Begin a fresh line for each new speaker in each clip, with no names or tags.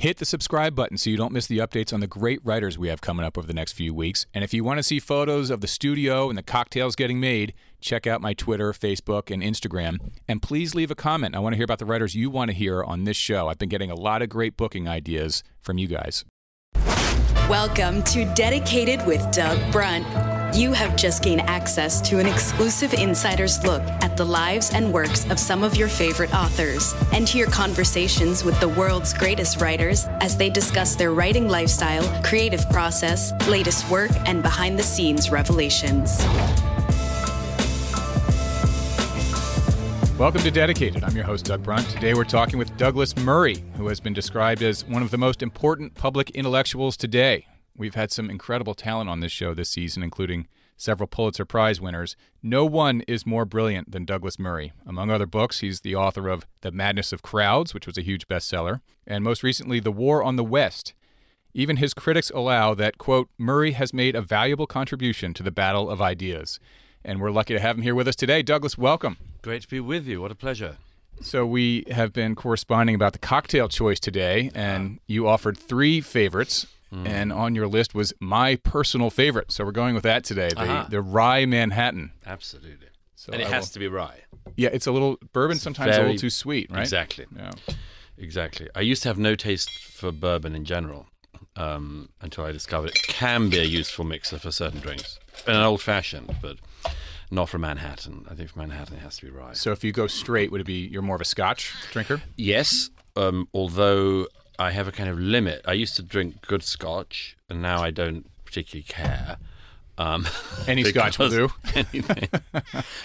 Hit the subscribe button so you don't miss the updates on the great writers we have coming up over the next few weeks. And if you want to see photos of the studio and the cocktails getting made, check out my Twitter, Facebook, and Instagram. And please leave a comment. I want to hear about the writers you want to hear on this show. I've been getting a lot of great booking ideas from you guys.
Welcome to Dedicated with Doug Brunt. You have just gained access to an exclusive insider's look at the lives and works of some of your favorite authors and hear conversations with the world's greatest writers as they discuss their writing lifestyle, creative process, latest work, and behind the scenes revelations.
Welcome to Dedicated. I'm your host, Doug Brunt. Today we're talking with Douglas Murray, who has been described as one of the most important public intellectuals today. We've had some incredible talent on this show this season, including several Pulitzer Prize winners. No one is more brilliant than Douglas Murray. Among other books, he's the author of The Madness of Crowds, which was a huge bestseller, and most recently, The War on the West. Even his critics allow that, quote, Murray has made a valuable contribution to the battle of ideas. And we're lucky to have him here with us today. Douglas, welcome.
Great to be with you. What a pleasure.
So we have been corresponding about the cocktail choice today, and you offered three favorites,
Mm.
and on your list was my personal favorite. So we're going with that today, the,
Uh-huh.
the rye Manhattan.
Absolutely.
So
and it
I
has
will-
to be rye.
Yeah, it's a little bourbon sometimes a little too sweet, right?
Exactly.
Yeah.
Exactly. I used to have no taste for bourbon in general um, until I discovered it can be a useful mixer for certain drinks. An old fashioned, but not for Manhattan. I think for Manhattan it has to be rye.
So if you go straight, would it be you're more of a Scotch drinker?
Yes, um, although I have a kind of limit. I used to drink good scotch, and now I don't particularly care. Um,
Any scotch will do.
anything.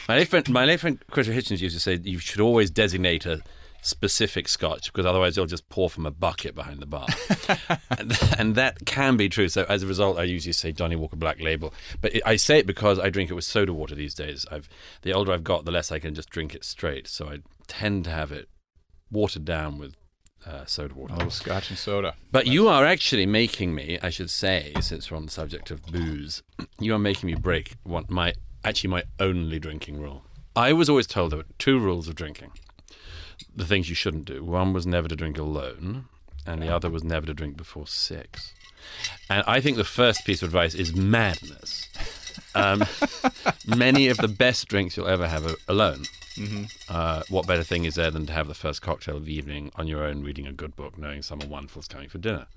my late friend, my late friend Christopher Hitchens used to say you should always designate a specific scotch because otherwise you'll just pour from a bucket behind the bar, and, and that can be true. So as a result, I usually say Johnnie Walker Black Label, but it, I say it because I drink it with soda water these days. I've the older I've got, the less I can just drink it straight. So I tend to have it watered down with uh, soda water.
Little Scotch and soda.
But you are actually making me, I should say, since we're on the subject of booze, you are making me break one, my actually my only drinking rule. I was always told there were two rules of drinking. The things you shouldn't do. One was never to drink alone, and the other was never to drink before six. And I think the first piece of advice is madness. Um, many of the best drinks you'll ever have alone. Uh, what better thing is there than to have the first cocktail of the evening on your own, reading a good book, knowing someone wonderful is coming for dinner?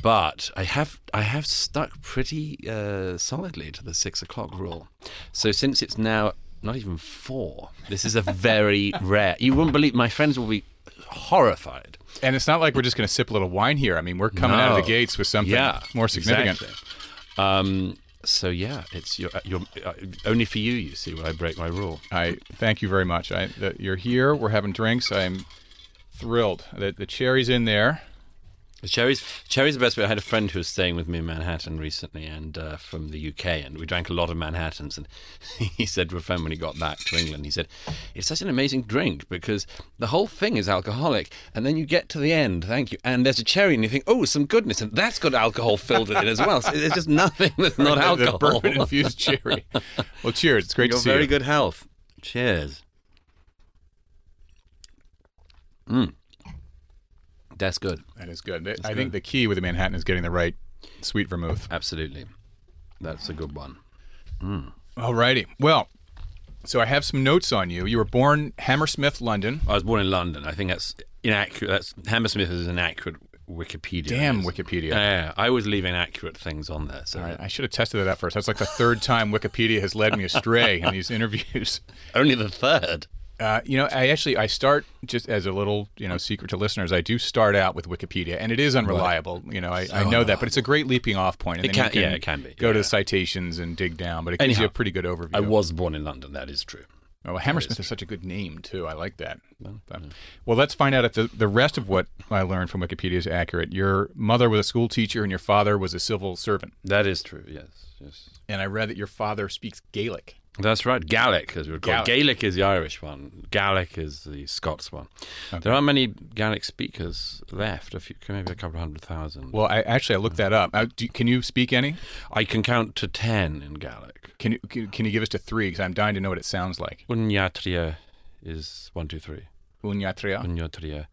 But I have I have stuck pretty uh, solidly to the six o'clock rule. So since it's now not even four, this is a very rare. You wouldn't believe. My friends will be horrified.
And it's not like we're just going to sip a little wine here. I mean, we're coming out of the gates with something
Yeah,
more significant.
exactly. Um, so yeah, it's your, your uh, only for you. You see, when I break my rule.
I thank you very much. I, that you're here. We're having drinks. I'm thrilled. The, the cherry's in there.
The cherries, cherries are the best bit. I had a friend who was staying with me in Manhattan recently, and uh, from the UK, and we drank a lot of Manhattans. And he said to a friend when he got back to England, he said, "It's such an amazing drink because the whole thing is alcoholic, and then you get to the end, thank you, and there's a cherry, and you think, oh, some goodness, and that's got alcohol filled in it as well. So there's just nothing that's not
The-
alcohol.
The bourbon infused cherry. Well, cheers. It's great
Your
to see
very
you.
good health. Cheers. Mm. That's good.
That is good. I think the key with the Manhattan is getting the right sweet vermouth.
Absolutely. That's a good one.
Hmm. All righty. Well, So I have some notes on you. You were born Hammersmith, London.
I was born in London. I think that's inaccurate. That's Hammersmith is inaccurate Wikipedia.
Damn
is.
Wikipedia.
Yeah, I always leave inaccurate things on there. So
right, I should have tested that out first. That's like the third time Wikipedia has led me astray in these interviews.
only the third.
Uh, you know, I actually I start just as a little you know secret to listeners. I do start out with Wikipedia, and it is unreliable. You know, I, I know that, but it's a great leaping off point. And
It
you
can- yeah, it can be,
Go to the citations and dig down, but it gives you a pretty good overview.
I was born in London. That is true.
Oh, Hammersmith is such a good name too. I like that. But- well, let's find out if the, the rest of what I learned from Wikipedia is accurate. Your mother was a school teacher, and your father was a civil servant.
That is true. Yes. Yes.
And I read that your father speaks Gaelic.
That's right. Gaelic, as we would call
Gaelic.
it. Gaelic is the Irish one. Gaelic is the Scots one. There aren't many Gaelic speakers left. A few, maybe a couple of hundred thousand.
Well, I actually I looked that up. Uh, do, can you speak any?
I can count to ten in Gaelic.
Can you can, can you give us to three? Because I'm dying to know what it sounds like.
Unyatria is one, two, three.
Unyatria.
Unyatria.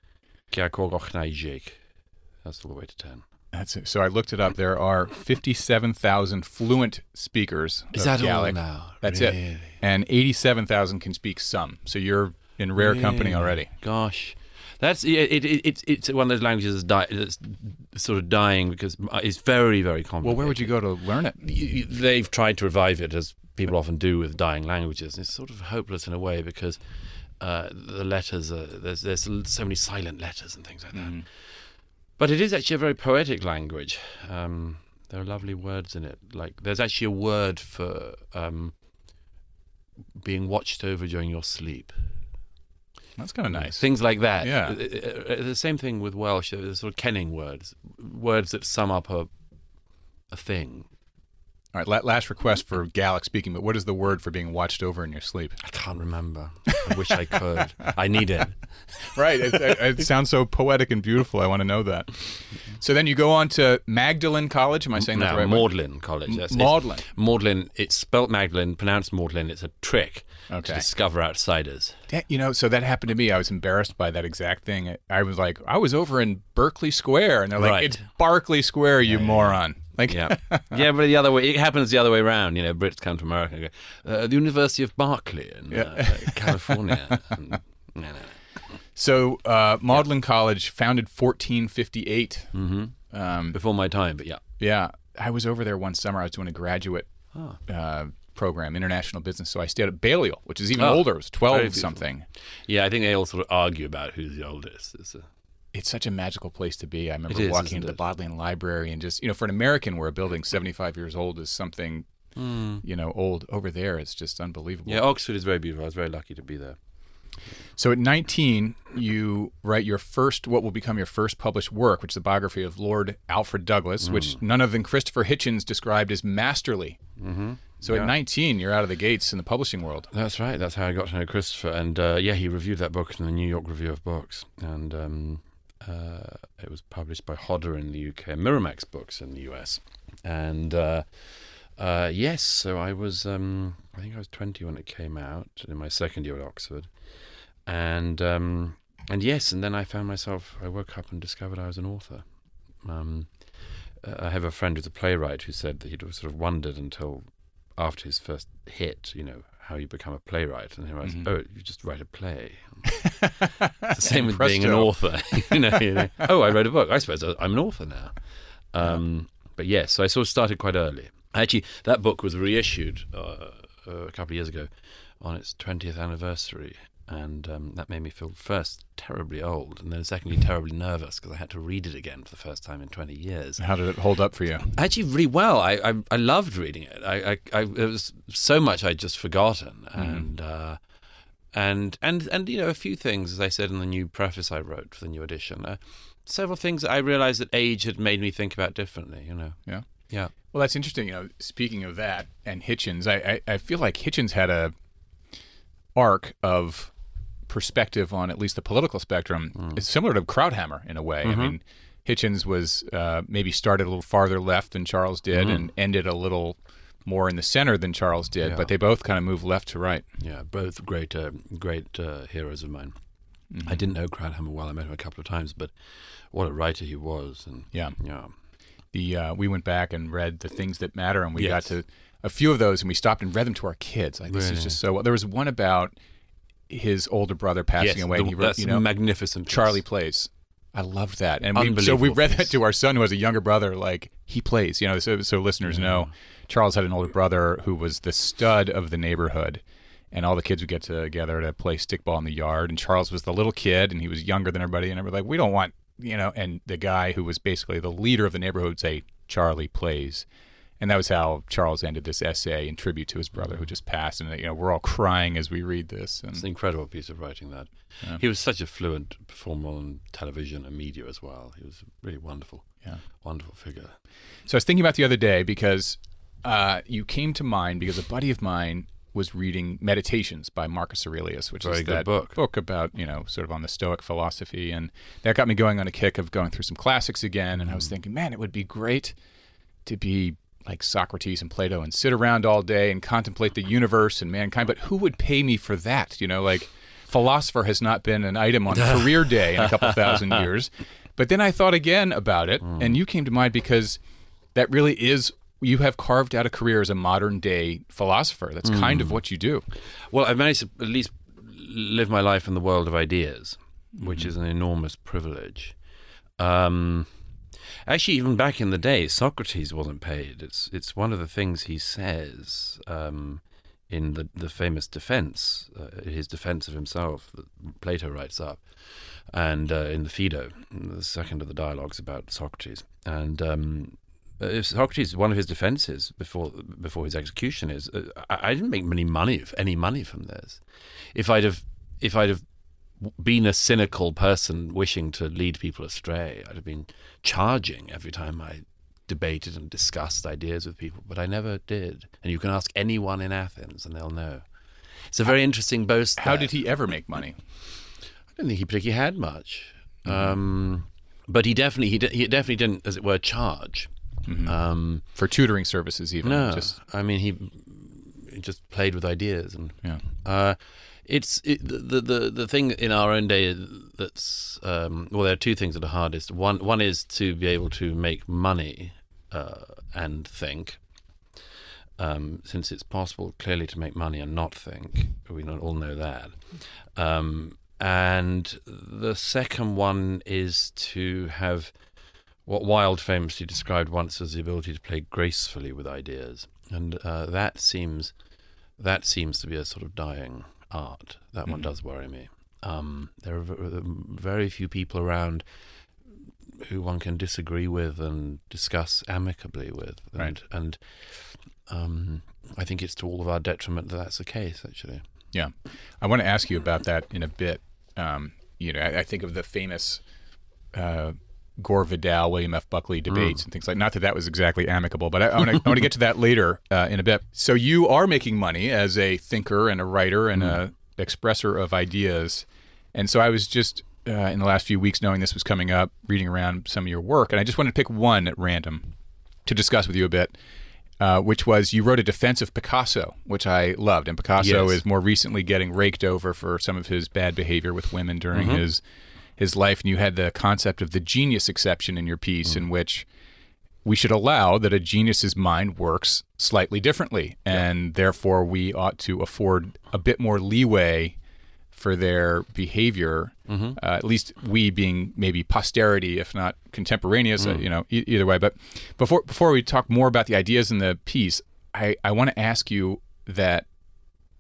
That's all the way to ten.
That's it. So I looked it up. There are 57,000 fluent speakers.
Is that all now?
That's it. And 87,000 can speak some. So you're in rare company already.
Gosh, that's it. It, it, it's it's one of those languages that's, di- that's sort of dying because it's very very complicated.
Well, where would you go to learn it?
you- they've tried to revive it as people often do with dying languages. And it's sort of hopeless in a way because uh, the letters are there's there's so many silent letters and things like that. But it is actually a very poetic language. Um, there are lovely words in it. Like there's actually a word for um, being watched over during your sleep.
That's kind of nice.
Things like that.
Yeah.
Uh, uh, uh, The same thing with Welsh. There's sort of kenning words, words that sum up a a thing.
All right, last request for Gaelic speaking, but what is the word for being watched over in your sleep?
I can't remember. I wish I could. I need it.
Right. It, it, it sounds so poetic and beautiful. I want to know that. So then you go on to Magdalen College. Am I saying that
No,
the right way?
Magdalen College. That's, it's-
Magdalen.
Magdalen. It's spelt Magdalen, pronounced Magdalen. It's a trick
Okay.
to discover outsiders.
You know, so that happened to me. I was embarrassed by that exact thing. I was like, I was over in Berkeley Square, and they're like,
Right.
"It's Berkeley Square, you moron!" Like,
Yeah, yeah, but the other way, it happens the other way around. You know, Brits come to America and go, uh, the University of Berkeley in uh, California. And, no, no, no.
so uh, Magdalen College, founded 1458.
Mm-hmm.
Um,
Before my time, but yeah.
yeah, I was over there one summer. I was doing a graduate
Ah.
uh, program, international business. So I stayed at Balliol, which is even
Oh,
older. It was 12 something.
Yeah, I think they all sort of argue about who's the oldest. It's a,
It's such a magical place to be. I remember
is,
walking into the? Bodleian Library and just, you know, for an American where a building 75 years old is something, you know, old over there, it's just unbelievable.
Yeah, Oxford is very beautiful. I was very lucky to be there.
So at 19, you write your first, what will become your first published work, which is the biography of Lord Alfred Douglas, which
Hmm.
none other than Christopher Hitchens described as masterly. Mm-hmm. So at 19, you're out of the gates in the publishing world.
That's right. That's how I got to know Christopher. And uh, yeah, he reviewed that book in the New York Review of Books. And um, uh, it was published by Hodder in the UK, Miramax Books in the US. And uh, uh, yes, so I was, um, I think I was 20 when it came out in my second year at Oxford. And um, and yes, and then I found myself, I woke up and discovered I was an author. Um, uh, I have a friend who's a playwright who said that he'd sort of wondered until after his first hit, you know, how you become a playwright, and he realized,
Mm-hmm.
oh, you just write a play. it's the same with being an author. you know, you know, oh, I wrote a book. I suppose I'm an author now. Um, But yes, so I sort of started quite early. Actually, that book was reissued uh, uh, a couple of years ago on its 20th anniversary. And um, that made me feel first terribly old, and then secondly terribly nervous because I had to read it again for the first time in 20 years
How did it hold up for you?
actually really well. I I, I loved reading it. I, I, I it was so much I'd just forgotten, and uh, and and and you know a few things, as I said in the new preface I wrote for the new edition. Uh, several things I realised that age had made me think about differently. You know,
Yeah.
yeah.
Well, that's interesting. You know, speaking of that and Hitchens, I, I, I feel like Hitchens had a arc of perspective on at least the political spectrum. It's similar to Krauthammer in a way. I mean, Hitchens was uh, maybe started a little farther left than Charles did and ended a little more in the center than Charles did,
Yeah.
but they both kind of moved left to right.
Yeah, both great, uh, great uh, heroes of mine. I didn't know Krauthammer well. I met him a couple of times, but what a writer he was. And
Yeah.
yeah.
the uh, we went back and read the things that matter, and we
Yes.
got to a few of those, and we stopped and read them to our kids. Like this is just so. There was one about his older brother passing
yes,
away.
the-
and he wrote, you know,
magnificent. piece.
Charlie plays. I loved that, and we, so we read that to our son who has a younger brother. Like he plays, you know. So, so listeners know, Charles had an older brother who was the stud of the neighborhood, and all the kids would get together to play stickball in the yard. And Charles was the little kid, and he was younger than everybody. And everybody like, we don't want, you know. And the guy who was basically the leader of the neighborhood would say, Charlie plays. And that was how Charles ended this essay in tribute to his brother who just passed. And you know, we're all crying as we read this. And
It's an incredible piece of writing. That he was such a fluent performer on television and media as well. He was a really wonderful,
Yeah.
wonderful figure.
So I was thinking about the other day because uh, you came to mind because a buddy of mine was reading Meditations by Marcus Aurelius, which
Very
is
good
that
book.
about you know sort of on the Stoic philosophy, and that got me going on a kick of going through some classics again. And I was
Mm.
thinking, man, it would be great to be like Socrates and Plato and sit around all day and contemplate the universe and mankind. But who would pay me for that? You know, like philosopher has not been an item on career day in a couple thousand years. But then I thought again about it,
Mm.
and you came to mind because that really is you have carved out a career as a modern day philosopher. That's kind
Mm.
of what you do.
Well, I've managed to at least live my life in the world of ideas, which
Mm-hmm.
is an enormous privilege. Um, actually, even back in the day, Socrates wasn't paid. It's it's one of the things he says um, in the the famous defense, uh, his defense of himself that Plato writes up, and uh, in the Phaedo, the second of the dialogues about Socrates, and. Um, Socrates, one of his defenses before before his execution is, uh, I, I didn't make any money, any money from this. If I'd have, if I'd have been a cynical person wishing to lead people astray, I'd have been charging every time I debated and discussed ideas with people, but I never did. And you can ask anyone in Athens, and they'll know. It's a very interesting boast.
How
there.
did he ever make money?
I don't think he particularly had much, um, but he definitely he, de- he definitely didn't, as it were, charge. Um,
For tutoring services, even.
no,
Just,
I mean he, he just played with ideas, and
yeah.
uh, it's it, the, the the thing in our own day that's um, well, there are two things that are hardest. One one is to be able to make money uh, and think. Um, since it's possible clearly to make money and not think, we not all know that. Um, and the second one is to have what Wilde famously described once as the ability to play gracefully with ideas, and uh, that seems that seems to be a sort of dying art. That one does worry me. Um, there are very few people around who one can disagree with and discuss amicably with, and
Right.
and um, I think it's to all of our detriment that that's the case. Actually,
Yeah, I want to ask you about that in a bit. Um, you know, I, I think of the famous uh, Gore Vidal, William F. Buckley debates and things like. Not that that was exactly amicable, but I, I want to I want to get to that later uh, in a bit. So you are making money as a thinker and a writer and a expresser of ideas, and so I was just. Uh, in the last few weeks, knowing this was coming up, reading around some of your work, and I just wanted to pick one at random to discuss with you a bit, uh, which was you wrote a defense of Picasso, which I loved. And Picasso
Yes.
is more recently getting raked over for some of his bad behavior with women during
Mm-hmm.
his his life. And you had the concept of the genius exception in your piece,
Mm.
in which we should allow that a genius's mind works slightly differently, and therefore we ought to afford a bit more leeway for their behavior.
Mm-hmm.
Uh, at least we being maybe posterity, if not contemporaneous,
Mm.
uh, you know, e- either way. But before before we talk more about the ideas in the piece, I, I want to ask you that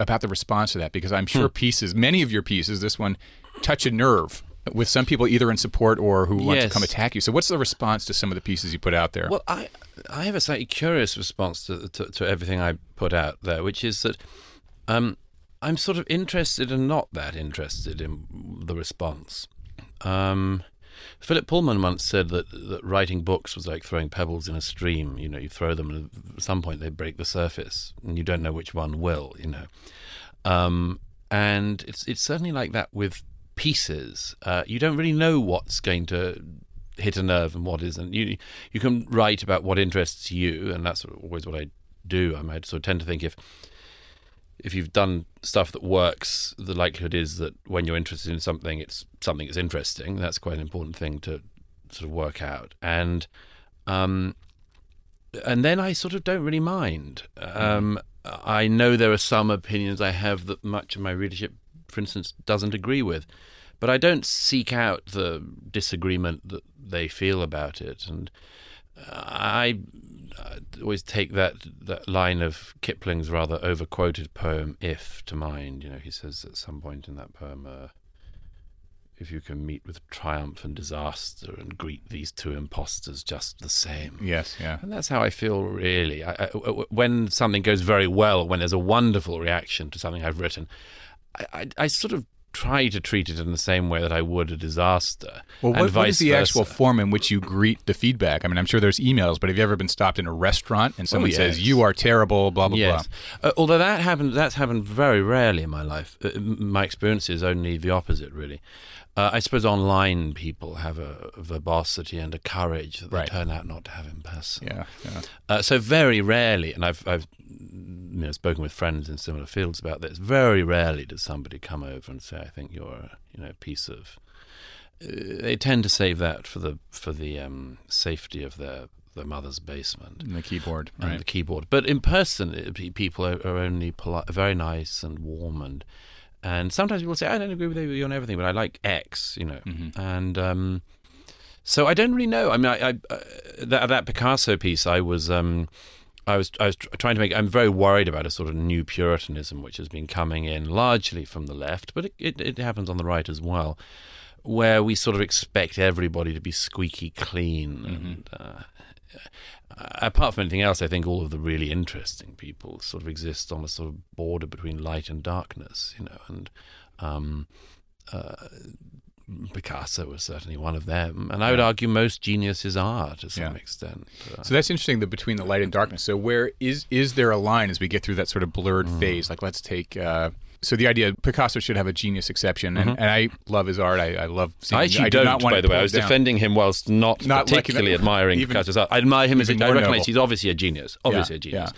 about the response to that because I'm sure pieces, many of your pieces, this one, touch a nerve with some people either in support or who want to come attack you. So what's the response to some of the pieces you put out there?
Well, I I have a slightly curious response to, to to everything I put out there, which is that um, I'm sort of interested and not that interested in the response. Um, Philip Pullman once said that, that writing books was like throwing pebbles in a stream. You know, you throw them, and at some point they break the surface, and you don't know which one will. You know, um, and it's it's certainly like that with pieces. Uh, you don't really know what's going to hit a nerve and what isn't. You you can write about what interests you, and that's always what I do. I might sort of tend to think if if you've done stuff that works, the likelihood is that when you're interested in something, it's something that's interesting. That's quite an important thing to sort of work out. And Um, and then I sort of don't really mind. Um, I know there are some opinions I have that much of my readership, for instance, doesn't agree with, but I don't seek out the disagreement that they feel about it. And I always take that that line of Kipling's rather overquoted poem "If" to mind. You know, he says at some point in that poem. Uh, if you can meet with triumph and disaster and greet these two impostors just the same.
Yes, yeah.
And that's how I feel really. I, I, when something goes very well, when there's a wonderful reaction to something I've written, I, I, I sort of try to treat it in the same way that I would a disaster.
Well,
and
what, what is the
vice
actual form in which you greet the feedback? I mean, I'm sure there's emails, but have you ever been stopped in a restaurant and someone says,
yes.
"You are terrible," blah blah blah?
Yes, uh, although that happens, that's happened very rarely in my life. Uh, my experience is only the opposite, really. Uh, I suppose online people have a verbosity and a courage that
Right.
they turn out not to have in person.
Yeah, yeah.
Uh, so very rarely, and I've, I've you know, spoken with friends in similar fields about this. Very rarely does somebody come over and say, "I think you're a you know a piece of." Uh, they tend to save that for the for the um, safety of their their mother's basement
And the keyboard,
and
right?
the keyboard. But in person, it, people are, are only polite, very nice and warm, and and sometimes people say, "I don't agree with you on everything, but I like X," you know,
Mm-hmm.
and um, so I don't really know. I mean, I, I uh, that that Picasso piece, I was. Um, I was I was tr- trying to make. I'm very worried about a sort of new Puritanism which has been coming in largely from the left, but it, it, it happens on the right as well, where we sort of expect everybody to be squeaky clean. And, uh, apart from anything else, I think all of the really interesting people sort of exist on a sort of border between light and darkness, you know, and um, uh, Picasso was certainly one of them, and I would argue most geniuses are to some
Yeah.
extent. Uh,
So that's interesting. The between the light and darkness. So where is is there a line as we get through that sort of blurred
Mm.
phase? Like let's take. Uh, so the idea Picasso should have a genius exception, and, and I love his art. I, I love. Seeing,
Mm-hmm. I actually
do
don't, by the way. I was
down.
defending him whilst not,
Not
particularly admiring
even-
Picasso's art. I admire him as a,
more
recognize he's obviously a genius. Obviously
Yeah,
a genius.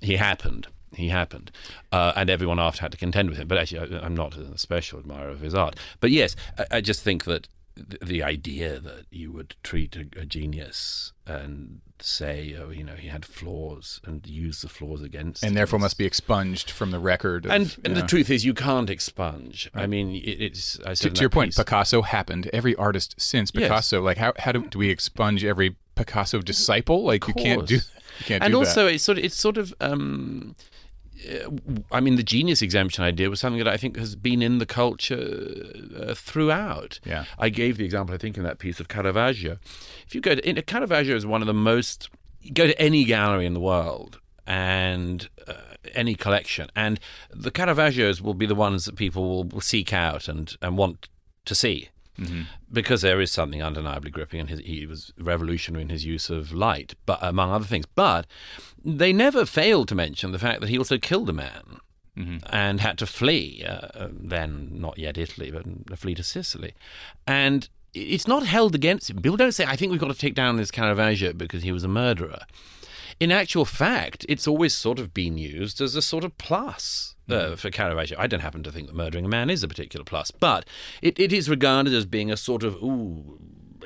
He happened. He happened. Uh, and everyone after had to contend with him. But actually, I, I'm not a special admirer of his art. But yes, I, I just think that the, the idea that you would treat a, a genius and say, oh, you know, he had flaws and use the flaws against
and therefore must be expunged from the record. Of,
and, and the truth is, you can't expunge. I mean, it, it's. I
to,
said in
to your point,
piece-
Picasso happened. Every artist since
Yes.
Picasso, like how how do, do we expunge every Picasso disciple? Like you can't do. You can't
and
do
also
that.
it's sort of it's sort of um I mean, the genius exemption idea was something that I think has been in the culture uh, throughout.
Yeah.
I gave the example, I think, in that piece of Caravaggio. If you go to in, Caravaggio is one of the most. Go to any gallery in the world and uh, any collection, and the Caravaggios will be the ones that people will, will seek out and, and want to see because there is something undeniably gripping, and his, he was revolutionary in his use of light, but among other things. But they never failed to mention the fact that he also killed a man and had to flee. Uh, then not yet Italy, but flee to Sicily, and it's not held against him. People don't say, "I think we've got to take down this Caravaggio because he was a murderer." In actual fact, it's always sort of been used as a sort of plus uh, for Caravaggio. I don't happen to think that murdering a man is a particular plus, but it, it is regarded as being a sort of ooh,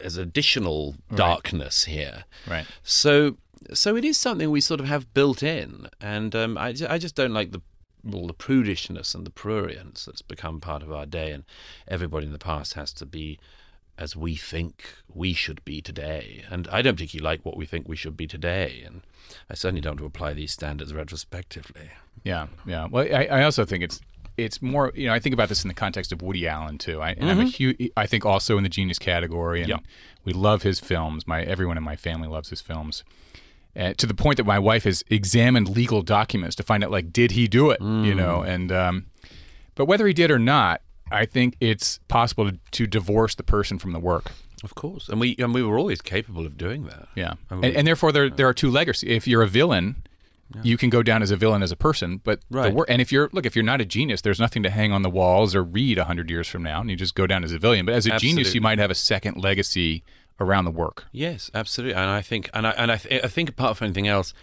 as additional darkness here.
Right.
So, so it is something we sort of have built in, and um, I, I just don't like the all the prudishness and the prurience that's become part of our day, and everybody in the past has to be as we think we should be today. And I don't particularly like what we think we should be today, and I certainly don't want to apply these standards retrospectively.
Yeah, yeah. Well, I, I also think it's it's more. You know, I think about this in the context of Woody Allen too. I, and I'm a huge. I think also in the genius category, and
Yeah.
we love his films. My everyone in my family loves his films. Uh, to the point that my wife has examined legal documents to find out, like, did he do it? You know, and um, but whether he did or not, I think it's possible to, to divorce the person from the work.
Of course, and we and we were always capable of doing that.
Yeah,
And
and,
we-
and therefore there there are two legacies. If you're a villain, you can go down as a villain as a person, but the
Right.
wor- and if you're look, if you're not a genius, there's nothing to hang on the walls or read a hundred years from now, and you just go down as a villain. But as a genius, you might have a second legacy around the work.
Yes, absolutely, and I think, and I and I, th- I think apart from anything else,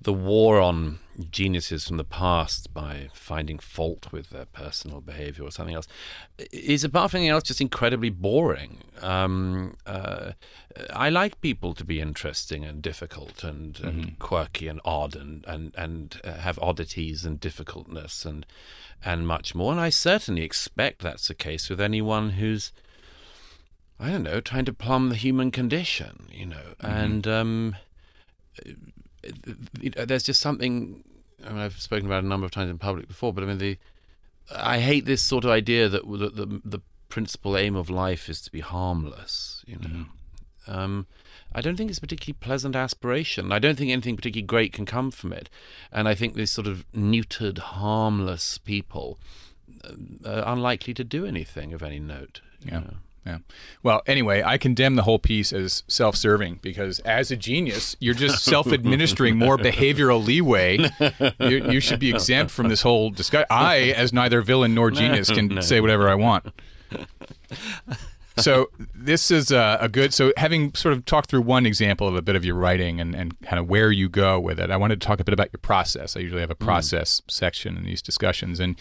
the war on geniuses from the past by finding fault with their personal behavior or something else is apart from anything else just incredibly boring. Um, uh, I like people to be interesting and difficult and, and mm-hmm. quirky and odd and and and uh, have oddities and difficultness and and much more. And I certainly expect that's the case with anyone who's I don't know trying to plumb the human condition, you know, mm-hmm. and. Um, there's just something. I mean, I've spoken about a number of times in public before, but I mean, the I hate this sort of idea that the the, the principal aim of life is to be harmless. You know, mm-hmm. um, I don't think it's a particularly pleasant aspiration. I don't think anything particularly great can come from it, and I think these sort of neutered, harmless people uh, are unlikely to do anything of any note.
Yeah. Know? Yeah. Well, anyway, I condemn the whole piece as self-serving because as a genius, you're just self-administering more behavioral leeway. You, you, should be exempt from this whole discussion. I, as neither villain nor genius, can no. say whatever I want. So this is a, a, good. So having sort of talked through one example of a bit of your writing and, and kind of where you go with it, I wanted to talk a bit about your process. I usually have a mm. process mm. section in these discussions, and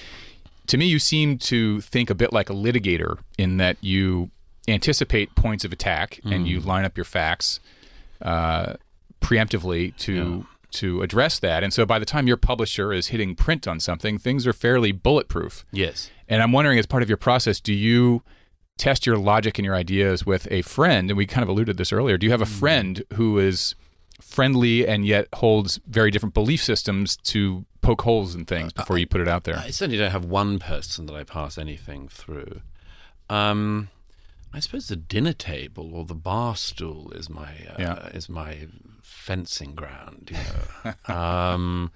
to me, you seem to think a bit like a litigator in that you anticipate points of attack mm. and you mm. line up your facts uh, preemptively to yeah. to address that. And so by the time your publisher is hitting print on something, things are fairly bulletproof.
Yes.
And I'm wondering, as part of your process, do you test your logic and your ideas with a friend? And we kind of alluded this earlier. Do you have a mm. friend who is friendly and yet holds very different belief systems to poke holes in things before you put it out there?
I certainly don't have one person that I pass anything through. Um, I suppose the dinner table or the bar stool is my uh, yeah. is my fencing ground. You know? um,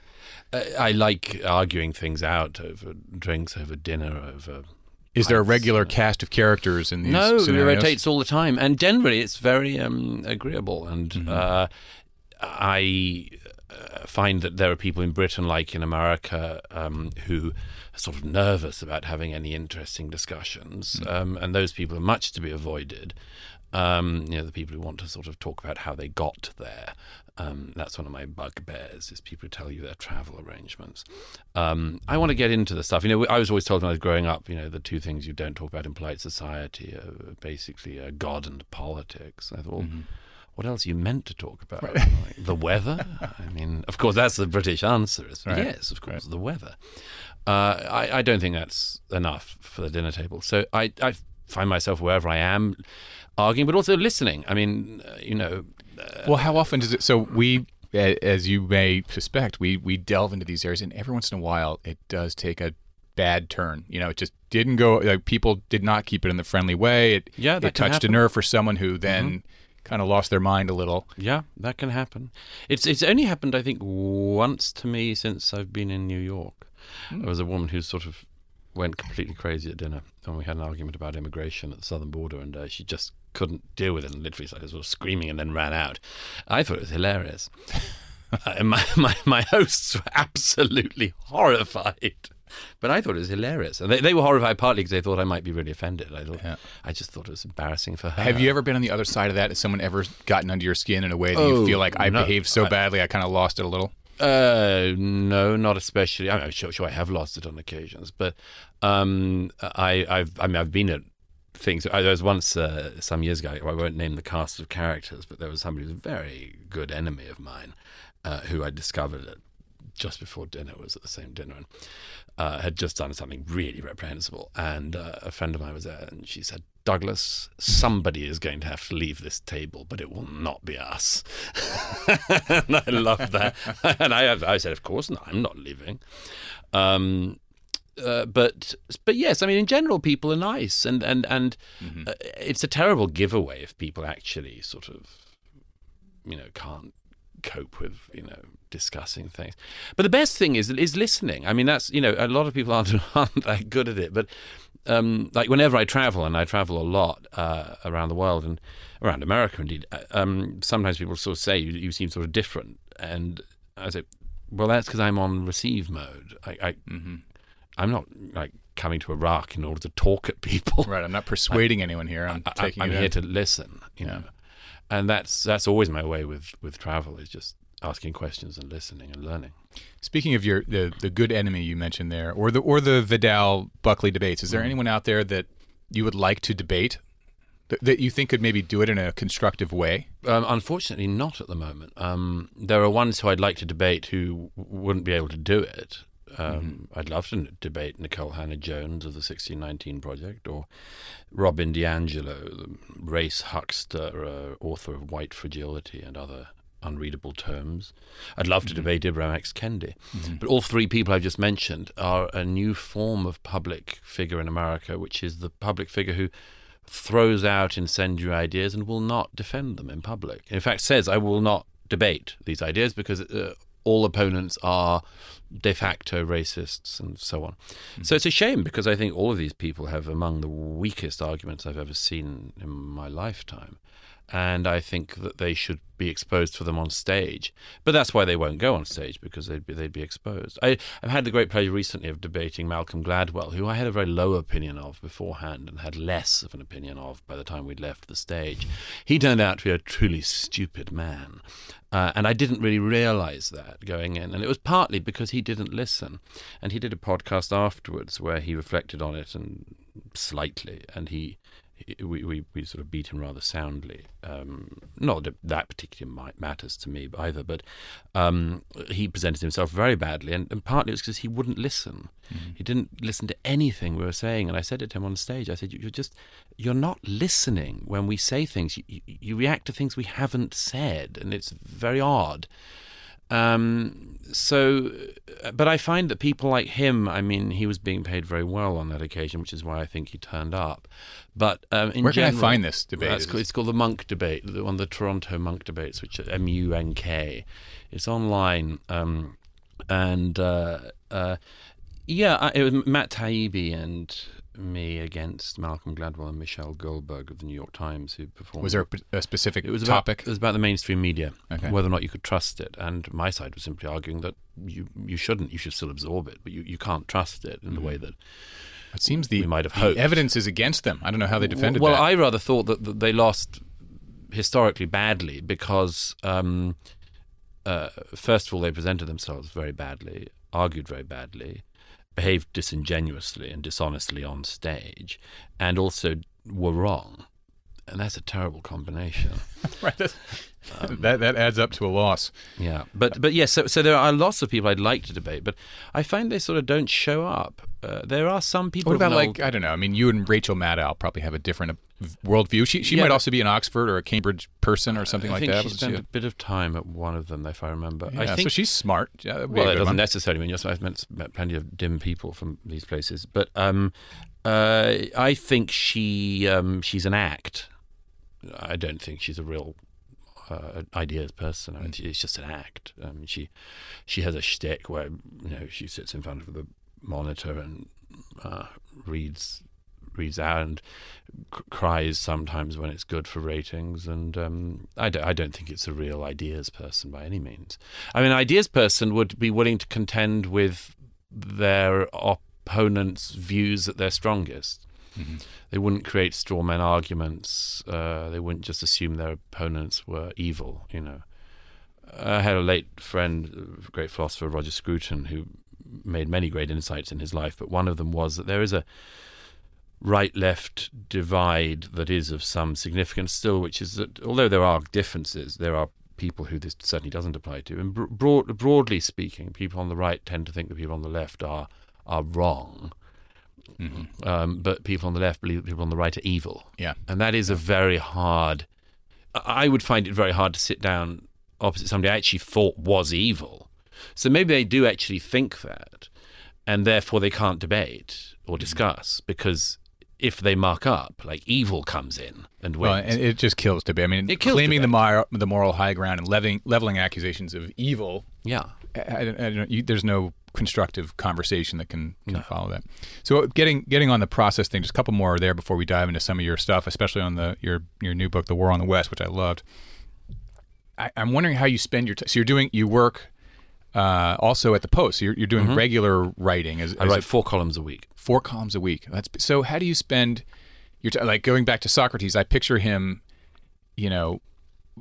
I, I, like arguing things out over drinks, over dinner, over.
Is there a regular cast of characters in these?
No,
scenarios?
it rotates all the time, and generally it's very um, agreeable. And mm-hmm. uh, I uh, find that there are people in Britain, like in America, um, who are sort of nervous about having any interesting discussions, mm. um, and those people are much to be avoided. Um, you know, the people who want to sort of talk about how they got there. Um, that's one of my bugbears is people who tell you their travel arrangements. Um, I want to get into the stuff. You know, I was always told when I was growing up, you know, the two things you don't talk about in polite society are basically uh, God and politics. I thought, well, mm-hmm what else are you meant to talk about? Right. Like the weather? I mean, of course, that's the British answer. Right. Yes, of course, right. the weather. Uh, I, I, don't think that's enough for the dinner table. So I, I, find myself wherever I am arguing, but also listening. I mean, uh, you know.
Uh, well, how often does it? So we, as you may suspect, we we delve into these areas, and every once in a while, it does take a bad turn. You know, it just didn't go. Like, people did not keep it in the friendly way. It yeah, it touched happen. a nerve for someone who then. Mm-hmm kind of lost their mind a little.
Yeah, that can happen. It's it's only happened I think once to me since I've been in New York. Mm. There was a woman who sort of went completely crazy at dinner, and we had an argument about immigration at the southern border, and uh, she just couldn't deal with it, and literally started sort of screaming and then ran out. I thought it was hilarious. uh, my, my my hosts were absolutely horrified but I thought it was hilarious. And they, they were horrified partly because they thought I might be really offended. I thought, yeah. I just thought it was embarrassing for her.
Have you ever been on the other side of that? Has someone ever gotten under your skin in a way that oh, you feel like I no, behaved so I, badly I kind of lost it a little?
Uh, no, not especially. I mean, sure, sure, I have lost it on occasions, but um, I, I've, I mean, I've been at things. I, there was once uh, some years ago. I won't name the cast of characters, but there was somebody who was a very good enemy of mine, uh, who I discovered at just before dinner was at the same dinner and uh, had just done something really reprehensible. And uh, a friend of mine was there, and she said, "Douglas, somebody is going to have to leave this table, but it will not be us." and I loved that. and I, I said, "Of course not. I'm not leaving." Um, uh, but but yes, I mean in general people are nice, and and and mm-hmm. uh, it's a terrible giveaway if people actually sort of you know can't cope with you know discussing things. But the best thing is is listening. I mean, that's you know a lot of people aren't, aren't that good at it, but um, like whenever I travel, and I travel a lot uh, around the world and around America, indeed, uh, um, sometimes people sort of say you, you, seem sort of different, and I say, well, that's because I'm on receive mode. I, I mm-hmm. I'm not like coming to Iraq in order to talk at people.
Right. I'm not persuading I, anyone here. I'm I,
am here to listen. You yeah. know, and that's that's always my way with with travel is just asking questions and listening and learning.
Speaking of your the the good enemy you mentioned there, or the or the Vidal Buckley debates, is there
Mm.
anyone out there that you would like to debate that, that you think could maybe do it in a constructive way?
Um, unfortunately, not at the moment. Um, there are ones who I'd like to debate who wouldn't be able to do it. Um, I'd love to debate Nikole Hannah Jones of the 1619 Project or Robin DiAngelo, the race huckster, uh, author of White Fragility and other unreadable terms. I'd love to mm-hmm. debate Ibram X. Kendi. Mm-hmm. But all three people I've just mentioned are a new form of public figure in America, which is the public figure who throws out incendiary ideas and will not defend them in public. In fact, says, I will not debate these ideas because uh, all opponents are de facto racists and so on. Mm-hmm. So it's a shame because I think all of these people have among the weakest arguments I've ever seen in my lifetime. And I think that they should be exposed for them on stage. But that's why they won't go on stage because they'd be, they'd be exposed. I, I've had the great pleasure recently of debating Malcolm Gladwell, who I had a very low opinion of beforehand and had less of an opinion of by the time we'd left the stage. He turned out to be a truly stupid man. Uh, and I didn't really realize that going in. And it was partly because he didn't listen. And he did a podcast afterwards where he reflected on it and slightly. And he we, we, we sort of beat him rather soundly. Um, not that that particularly might matters to me either, but um, he presented himself very badly. And, and partly it was because he wouldn't listen. He didn't listen to anything we were saying. And I said it to him on stage. I said, "You- "You're just, you're not listening when we say things. You, you, you react to things we haven't said, and it's very odd." Um, so, uh, but I find that people like him, I mean, he was being paid very well on that occasion, which is why I think he turned up. But um, in
Where can I find this debate?
That's called, it's called the Munk Debate, the, one of the Toronto Munk Debates, which are M U N K. It's online, um, and uh, uh, yeah, I, it was Matt Taibbi and me against Malcolm Gladwell and Michelle Goldberg of the New York Times, who performed.
Was there a, p- a specific
It was
topic?
It was about the mainstream media,
Okay.
whether or not you could trust it. And my side was simply arguing that you you shouldn't. You should still absorb it, but you, you can't trust it in the way that
it seems the,
we might have
the
hoped.
evidence is against them. I don't know how they defended
well,
that.
I rather thought that, that they lost historically badly because, um, uh, first of all, they presented themselves very badly, argued very badly, behaved disingenuously and dishonestly on stage, and also were wrong. And that's a terrible combination.
right, that's- that that adds up to a loss.
Yeah, but but yes, so so there are lots of people I'd like to debate, but I find they sort of don't show up. Uh, there are some people.
What about like
old-
I don't know? I mean, you and Rachel Maddow probably have a different worldview. She she
Yeah,
might also be an Oxford or a Cambridge person or something
I
like
think
that.
she spent
she?
a bit of time at one of them, if I remember.
Yeah,
I think
so she's smart. Yeah, that'd be a
well, it doesn't
one.
necessarily mean yes. I've met, met plenty of dim people from these places, but um, uh, I think she um, she's an act. I don't think she's a real uh, ideas person. I mean, it's just an act. Um, she she has a shtick where you know she sits in front of the monitor and uh, reads reads out and c- cries sometimes when it's good for ratings. And um, I, don't, I don't think it's a real ideas person by any means. I mean, ideas person would be willing to contend with their opponent's views at their strongest. They wouldn't create straw man arguments. Uh, they wouldn't just assume their opponents were evil. You know, I had a late friend, great philosopher Roger Scruton, who made many great insights in his life, but one of them was that there is a right-left divide that is of some significance still, which is that although there are differences, there are people who this certainly doesn't apply to, and bro- broad, broadly speaking, people on the right tend to think that people on the left are are wrong. Um, but people on the left believe that people on the right are evil.
Yeah.
And that is a very hard. I would find it very hard to sit down opposite somebody I actually thought was evil. So maybe they do actually think that, and therefore they can't debate
Mm-hmm.
or discuss because if they mark up, like evil comes in and wins.
Well, and it just kills debate. I mean,
It kills
claiming the, mor- the moral high ground and leveling, leveling accusations of evil,
yeah.
I, I, I don't, you, there's no constructive conversation that can, can follow that. So getting getting on the process thing, just a couple more there before we dive into some of your stuff, especially on the your your new book, The War on the West, which I loved. I, I'm wondering how you spend your time. So you're doing you work uh, also at the Post. So you're, you're doing regular writing. As,
Mm-hmm. I write
a-
four columns a week.
four columns a week. That's so. How do you spend your time? Like going back to Socrates, I picture him, you know,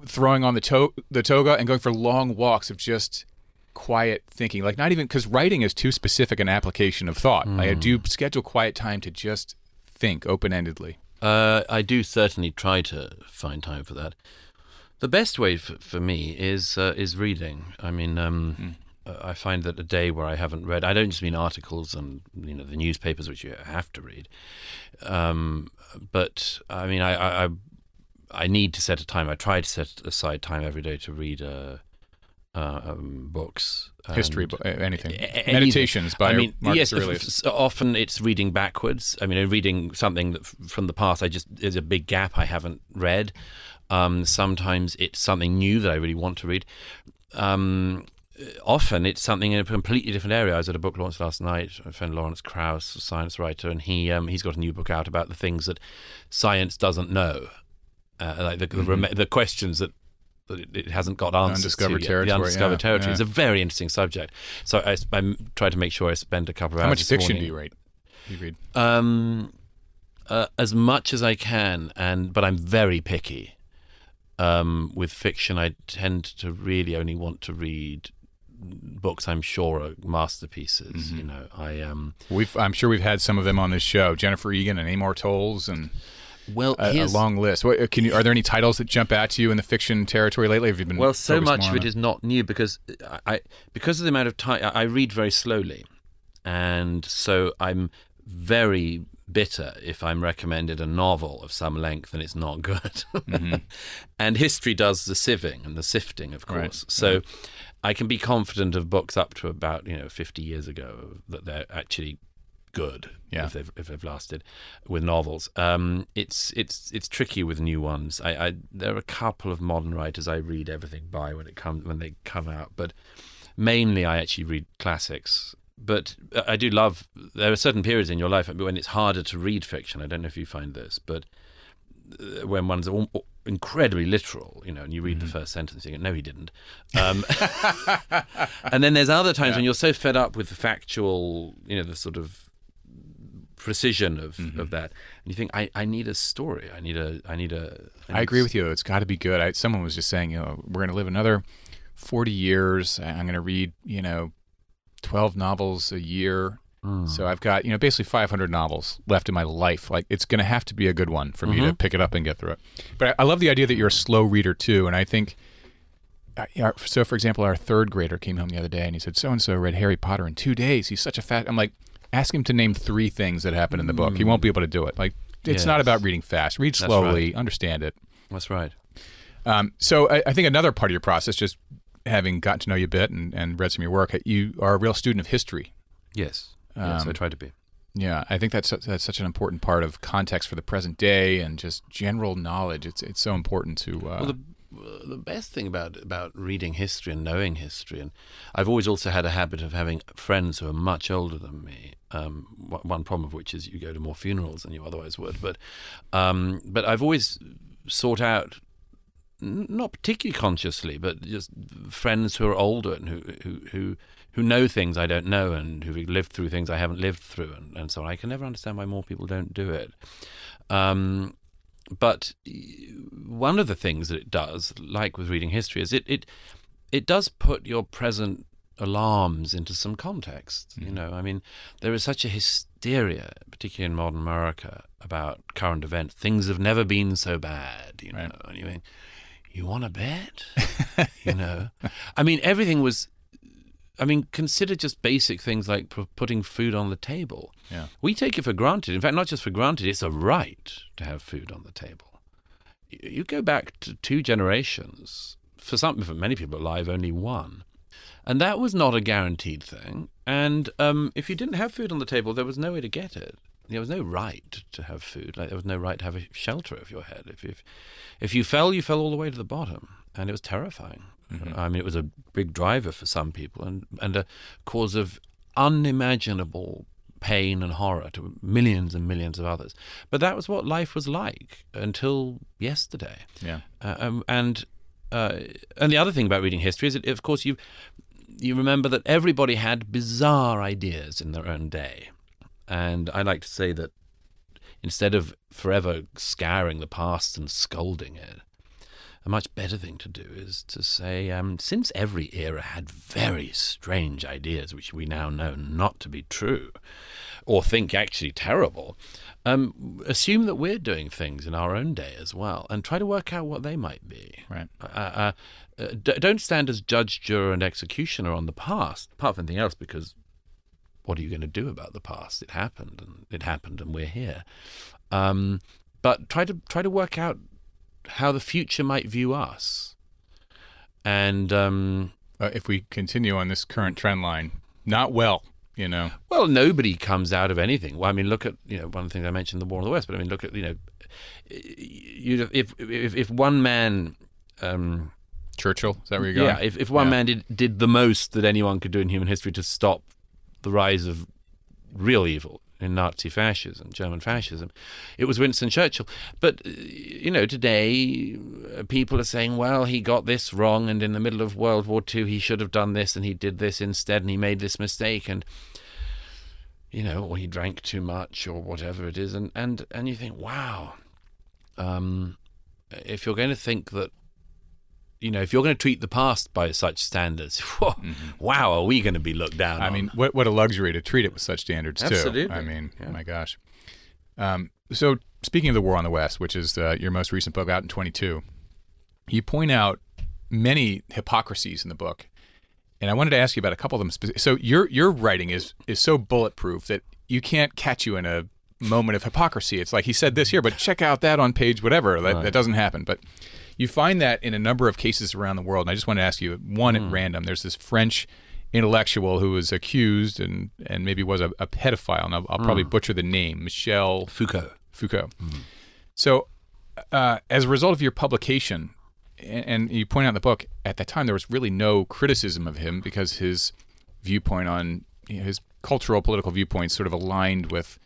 throwing on the to- the toga and going for long walks of just quiet thinking. Like not even because writing is too specific an application of thought. Like I do schedule quiet time to just think open endedly.
Uh, I do certainly try to find time for that. The best way for, for me is uh, is reading. I mean, um, uh, I find that a day where I haven't read, I don't just mean articles and you know the newspapers which you have to read, um, but I mean I, I I need to set a time. I try to set aside time every day to read. Uh, um, books,
History, anything.
anything.
Meditations by
I mean,
Marcus
yes,
Aurelius.
often it's reading backwards. I mean, reading something that f- from the past. I just there's a big gap I haven't read. Um, sometimes it's something new that I really want to read. Um, often it's something in a completely different area. I was at a book launch last night. My friend Lawrence Krauss, a science writer, and he um, he's got a new book out about the things that science doesn't know, uh, like the, the, rem- the questions that. That it- It hasn't got answers
Undiscovered
to
territory,
The undiscovered
yeah,
territory.
yeah.
It's a very interesting subject. So I try to make sure I spend a couple of
How
hours.
much
this
fiction
morning.
do you read? You read?
Um, uh, as much as I can, and but I'm very picky. Um, with fiction, I tend to really only want to read books I'm sure are masterpieces.
Mm-hmm.
You know, I um.
We've, I'm sure we've had some of them on this show. Jennifer Egan and Amor Towles and
Well,
a, a long list. What, uh, can you, are there any titles that jump at you in the fiction territory lately? Have you been
Well, so much of it is not new because I, I because of the amount of time I read very slowly, and so I'm very bitter if I'm recommended a novel of some length and it's not good. Mm-hmm. and history does the sieving and the sifting, of
Right,
course. So I can be confident of books up to about you know 50 years ago that they're actually good
Yeah.
if they've if they've lasted with novels. Um, it's it's it's tricky with new ones. I, I there are a couple of modern writers I read everything by when it comes when they come out, but mainly I actually read classics. But I do love. There are certain periods in your life when it's harder to read fiction. I don't know if you find this, but uh, when one's incredibly literal, you know, and you read the first sentence, you go, "No, he didn't." Um, and then there's other times when you're so fed up with the factual, you know, the sort of precision of, of mm-hmm. that, and you think, I, "I need a story. I need a. I need a."
I agree with you. It's got to be good. I, someone was just saying, you know, we're going to live another 40 years. I'm going to read, you know, 12 novels a year. Mm. So I've got, you know, basically 500 novels left in my life. Like it's going to have to be a good one for me to mm-hmm. pick it up and get through it. But I, I love the idea that you're a slow reader too. And I think, uh, so for example, our third grader came home the other day and he said, so and so read Harry Potter in two days. He's such a fat. I'm like, ask him to name three things that happen in the book. He won't be able to do it. Like it's not about reading fast. Read slowly, understand it.
That's right.
Um, so I, I think another part of your process, just having gotten to know you a bit and, and read some of your work, you are a real student of history.
Yes. yes, I
Um,
try to be.
Yeah, I think that's that's such an important part of context for the present day and just general knowledge. It's it's so important to. Uh,
Well, the uh, the best thing about about reading history and knowing history, and I've always also had a habit of having friends who are much older than me. Um, one problem of which is you go to more funerals than you otherwise would, but um, but I've always sought out. Not particularly consciously, but just friends who are older and who who who, who know things I don't know and who've lived through things I haven't lived through, and, and so on. I can never understand why more people don't do it. Um, but one of the things that it does, like with reading history, is it it it does put your present alarms into some context. You mm-hmm. know, I mean, there is such a hysteria, particularly in modern America, about current events. Things have never been so bad. You know,
Right.
and you think, you want to bet? you know, I mean, everything was. I mean, consider just basic things like p- putting food on the table.
Yeah.
We take it for granted. In fact, not just for granted, it's a right to have food on the table. Y- You go back to two generations. For some, for many people alive, only one, and that was not a guaranteed thing. And um, if you didn't have food on the table, there was no way to get it. There was no right to have food. Like there was no right to have a shelter over your head. If if if you fell, you fell all the way to the bottom, and it was terrifying. I mean, it was a big driver for some people, and and a cause of unimaginable pain and horror to millions and millions of others. But that was what life was like until yesterday.
yeah.
Uh, um, and uh, and the other thing about reading history is that, of course, you you remember that everybody had bizarre ideas in their own day, and I like to say that instead of forever scouring the past and scolding it, a much better thing to do is to say, um, since every era had very strange ideas, which we now know not to be true, or think actually terrible, um, assume that we're doing things in our own day as well, and try to work out what they might be.
Right.
Uh, uh, uh, d- don't stand as judge, juror, and executioner on the past, apart from anything else, because what are you going to do about the past? It happened, and it happened, and we're here. Um, but try to try to work out how the future might view us. And um,
uh, if we continue on this current trend line, not well, you know.
Well, nobody comes out of anything. Well, I mean, look at you know one of the things I mentioned, the War in the West. But I mean, look at you know, you if if if one man. Um,
Churchill, is that where you're going?
Yeah, if, if one yeah. man did, did the most that anyone could do in human history to stop the rise of real evil, in Nazi fascism, German fascism. It was Winston Churchill. But, uh, you know, today uh, people are saying, well, he got this wrong, and in the middle of World War II, he should have done this, and he did this instead, and he made this mistake, and, you know, or he drank too much, or whatever it is. And, and, and you think, wow, um, if you're going to think that you know, if you're going to treat the past by such standards, whoa, mm-hmm. wow, are we going to be looked down?
I
on?
mean, what what a luxury to treat it with such standards
Absolutely.
too. I mean, yeah. my gosh. Um, so speaking of the War on the West, which is uh, your most recent book out in 22, you point out many hypocrisies in the book, and I wanted to ask you about a couple of them. So your your writing is is so bulletproof that you can't catch you in a moment of hypocrisy. It's like he said this here, but check out that on page whatever. That, right. that doesn't happen. But you find that in a number of cases around the world. And I just want to ask you one mm. at hmm. random. There's this French intellectual who was accused and, and maybe was a, a pedophile. And I'll, I'll mm. probably hmm. butcher the name Michel
Foucault.
Foucault. Mm. So, uh, as a result of your publication, and, and you point out in the book, at that time there was really no criticism of him because his viewpoint on you know, his cultural political viewpoints sort of aligned with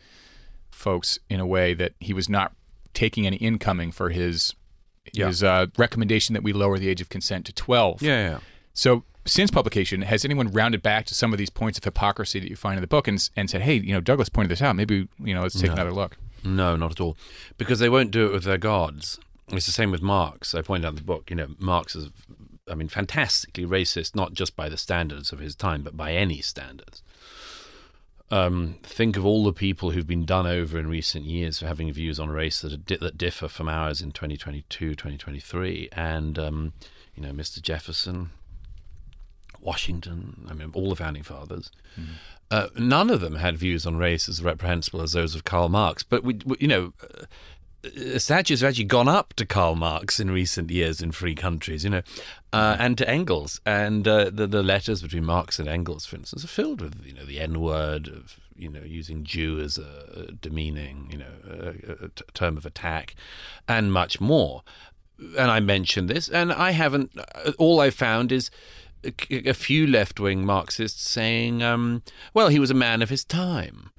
folks in a way that he was not taking any incoming for his yeah. his uh, recommendation that we lower the age of consent to 12.
Yeah, yeah.
So since publication, has anyone rounded back to some of these points of hypocrisy that you find in the book and, and said, hey, you know, Douglas pointed this out. Maybe, you know, let's take
no.
another look.
No, not at all. Because they won't do it with their gods. It's the same with Marx. I point out in the book, you know, Marx is, I mean, fantastically racist, not just by the standards of his time, but by any standards um, think of all the people who've been done over in recent years for having views on race that di- that differ from ours in 2022, 2023, and um, you know, Mr. Jefferson, Washington, I mean, all the founding fathers. Mm-hmm. Uh, none of them had views on race as reprehensible as those of Karl Marx. But we, we you know, uh, statues have actually gone up to Karl Marx in recent years in free countries, you know, uh, and to Engels. And uh, the, the letters between Marx and Engels, for instance, are filled with, you know, the N word of, you know, using Jew as a demeaning, you know, a, a term of attack, and much more. And I mentioned this, and I haven't, uh, all I found is a, a few left wing Marxists saying, um, well, he was a man of his time.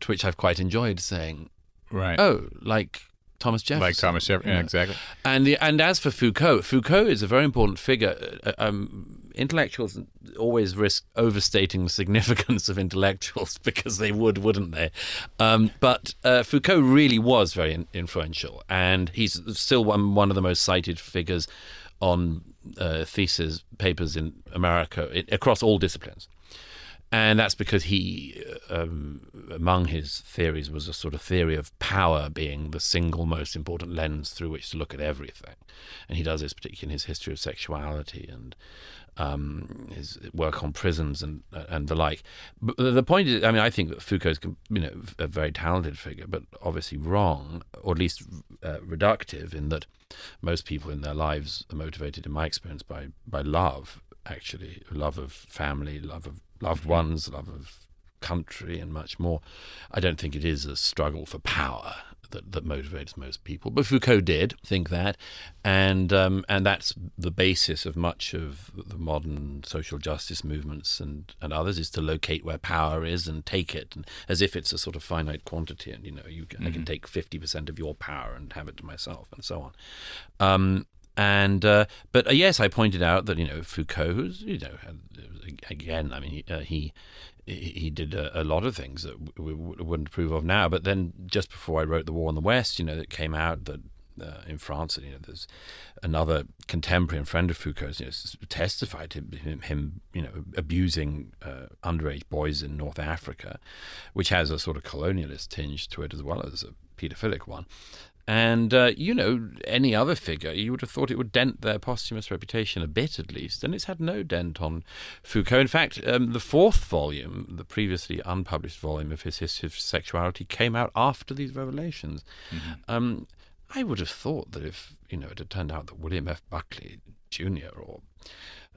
To which I've quite enjoyed saying,
Right.
Oh, like Thomas Jefferson.
Like Thomas Jefferson, yeah, exactly.
And the and as for Foucault, Foucault is a very important figure. Uh, um, intellectuals always risk overstating the significance of intellectuals because they would, wouldn't they? Um, but uh, Foucault really was very in- influential, and he's still one one of the most cited figures on uh, thesis papers in America it, across all disciplines and that's because he, um, among his theories, was a sort of theory of power being the single most important lens through which to look at everything. And he does this particularly in his history of sexuality and um, his work on prisons and and the like. But the point is, I mean, I think that Foucault's you know a very talented figure, but obviously wrong, or at least uh, reductive, in that most people in their lives are motivated, in my experience, by by love. Actually, love of family, love of loved ones, love of country, and much more. I don't think it is a struggle for power that, that motivates most people. But Foucault did think that, and um, and that's the basis of much of the modern social justice movements and, and others is to locate where power is and take it, and, as if it's a sort of finite quantity. And you know, you mm-hmm. I can mm-hmm. take fifty percent of your power and have it to myself, and so on. Um, and uh, but uh, yes, I pointed out that you know Foucault, who's you know again, I mean uh, he he did a, a, lot of things that we wouldn't approve of now. But then just before I wrote The War in the West, you know, it came out that uh, in France. You know, there's another contemporary and friend of Foucault's you know, testified to him, him, you know, abusing uh, underage boys in North Africa, which has a sort of colonialist tinge to it as well as a paedophilic one. And, uh, you know, any other figure, you would have thought it would dent their posthumous reputation a bit at least, and it's had no dent on Foucault. In fact, um, the fourth volume, the previously unpublished volume of his History of Sexuality, came out after these revelations. Mm-hmm. Um, I would have thought that if, you know, it had turned out that William F. Buckley Jr. or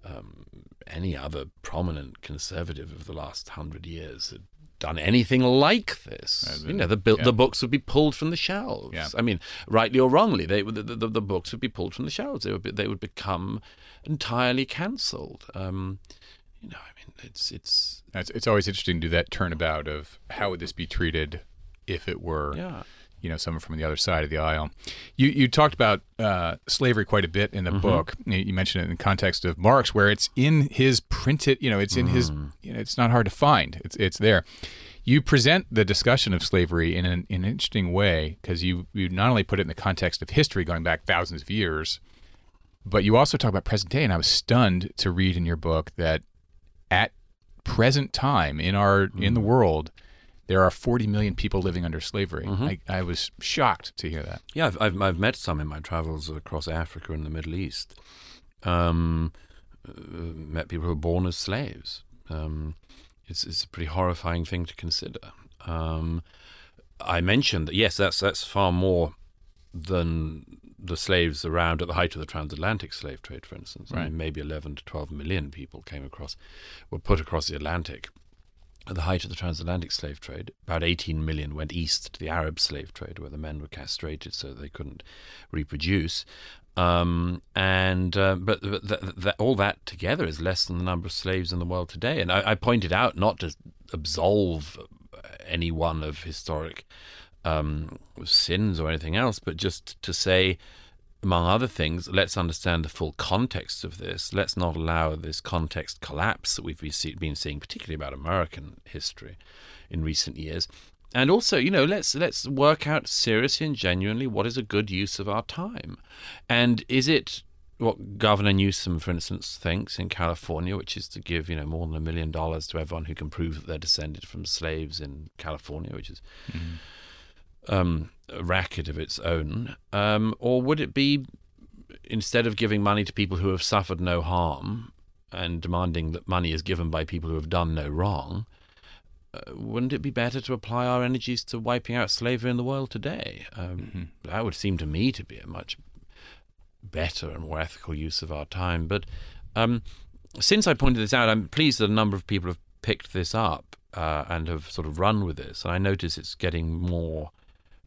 um, any other prominent conservative of the last hundred years had done anything like this, you know, the yeah. the books would be pulled from the shelves. Yeah. I mean, rightly or wrongly, they the, the, the, books would be pulled from the shelves. They would be, they would become entirely cancelled. Um, you know, I mean, it's it's
it's, it's always interesting to do that turnabout of how would this be treated if it were.
Yeah
you know someone from the other side of the aisle. You you talked about uh, slavery quite a bit in the mm-hmm. book. You mentioned it in the context of Marx, where it's in his printed. You know, it's in mm. his. You know, it's not hard to find. It's it's there. You present the discussion of slavery in an, in an interesting way because you you not only put it in the context of history going back thousands of years, but you also talk about present day. And I was stunned to read in your book that at present time in our mm. in the mm. world there are 40 million people living under slavery. Mm-hmm. I, I, was shocked to hear that.
Yeah, I've, I've, I've, met some in my travels across Africa and the Middle East. Um, uh, met people who were born as slaves. Um, it's, it's a pretty horrifying thing to consider. Um, I mentioned that yes, that's that's far more than the slaves around at the height of the transatlantic slave trade, for instance. Right. I mean, maybe 11 to 12 million people came across, were put across the Atlantic at the height of the transatlantic slave trade, about 18 million went east to the Arab slave trade, where the men were castrated so they couldn't reproduce. Um, and uh, but, but th- th- all that together is less than the number of slaves in the world today. And I, I pointed out not to absolve any one of historic um, sins or anything else, but just to say among other things, let's understand the full context of this. Let's not allow this context collapse that we've been seeing, particularly about American history in recent years. And also, you know, let's let's work out seriously and genuinely what is a good use of our time, and is it what Governor Newsom, for instance, thinks in California, which is to give you know more than a million dollars to everyone who can prove that they're descended from slaves in California, which is. Mm-hmm um, racket of its own, um, or would it be instead of giving money to people who have suffered no harm and demanding that money is given by people who have done no wrong? Uh, wouldn't it be better to apply our energies to wiping out slavery in the world today? Um, mm-hmm. That would seem to me to be a much better and more ethical use of our time. But um, since I pointed this out, I'm pleased that a number of people have picked this up uh, and have sort of run with this. And I notice it's getting more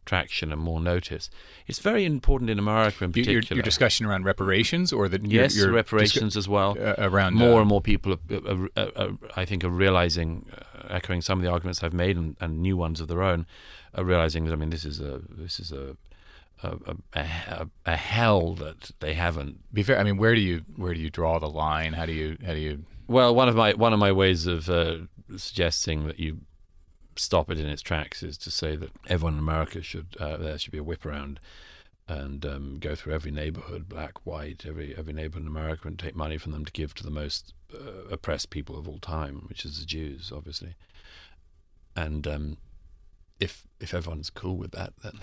traction and more notice. It's very important in America in particular.
Your, your discussion around reparations, or the
yes,
your, your
reparations discu- as well.
Uh, around
more uh, and more people, are, uh, uh, I think, are realizing, uh, echoing some of the arguments I've made and, and, new ones of their own, are realizing that I mean this is a this is a a, a, a, hell that they haven't.
Be fair. I mean, where do you where do you draw the line? How do you how do you?
Well, one of my one of my ways of uh, suggesting that you stop it in its tracks is to say that everyone in America should uh, there should be a whip around and um, go through every neighborhood, black, white, every every neighborhood in America, and take money from them to give to the most uh, oppressed people of all time, which is the Jews, obviously. And um, if if everyone's cool with that, then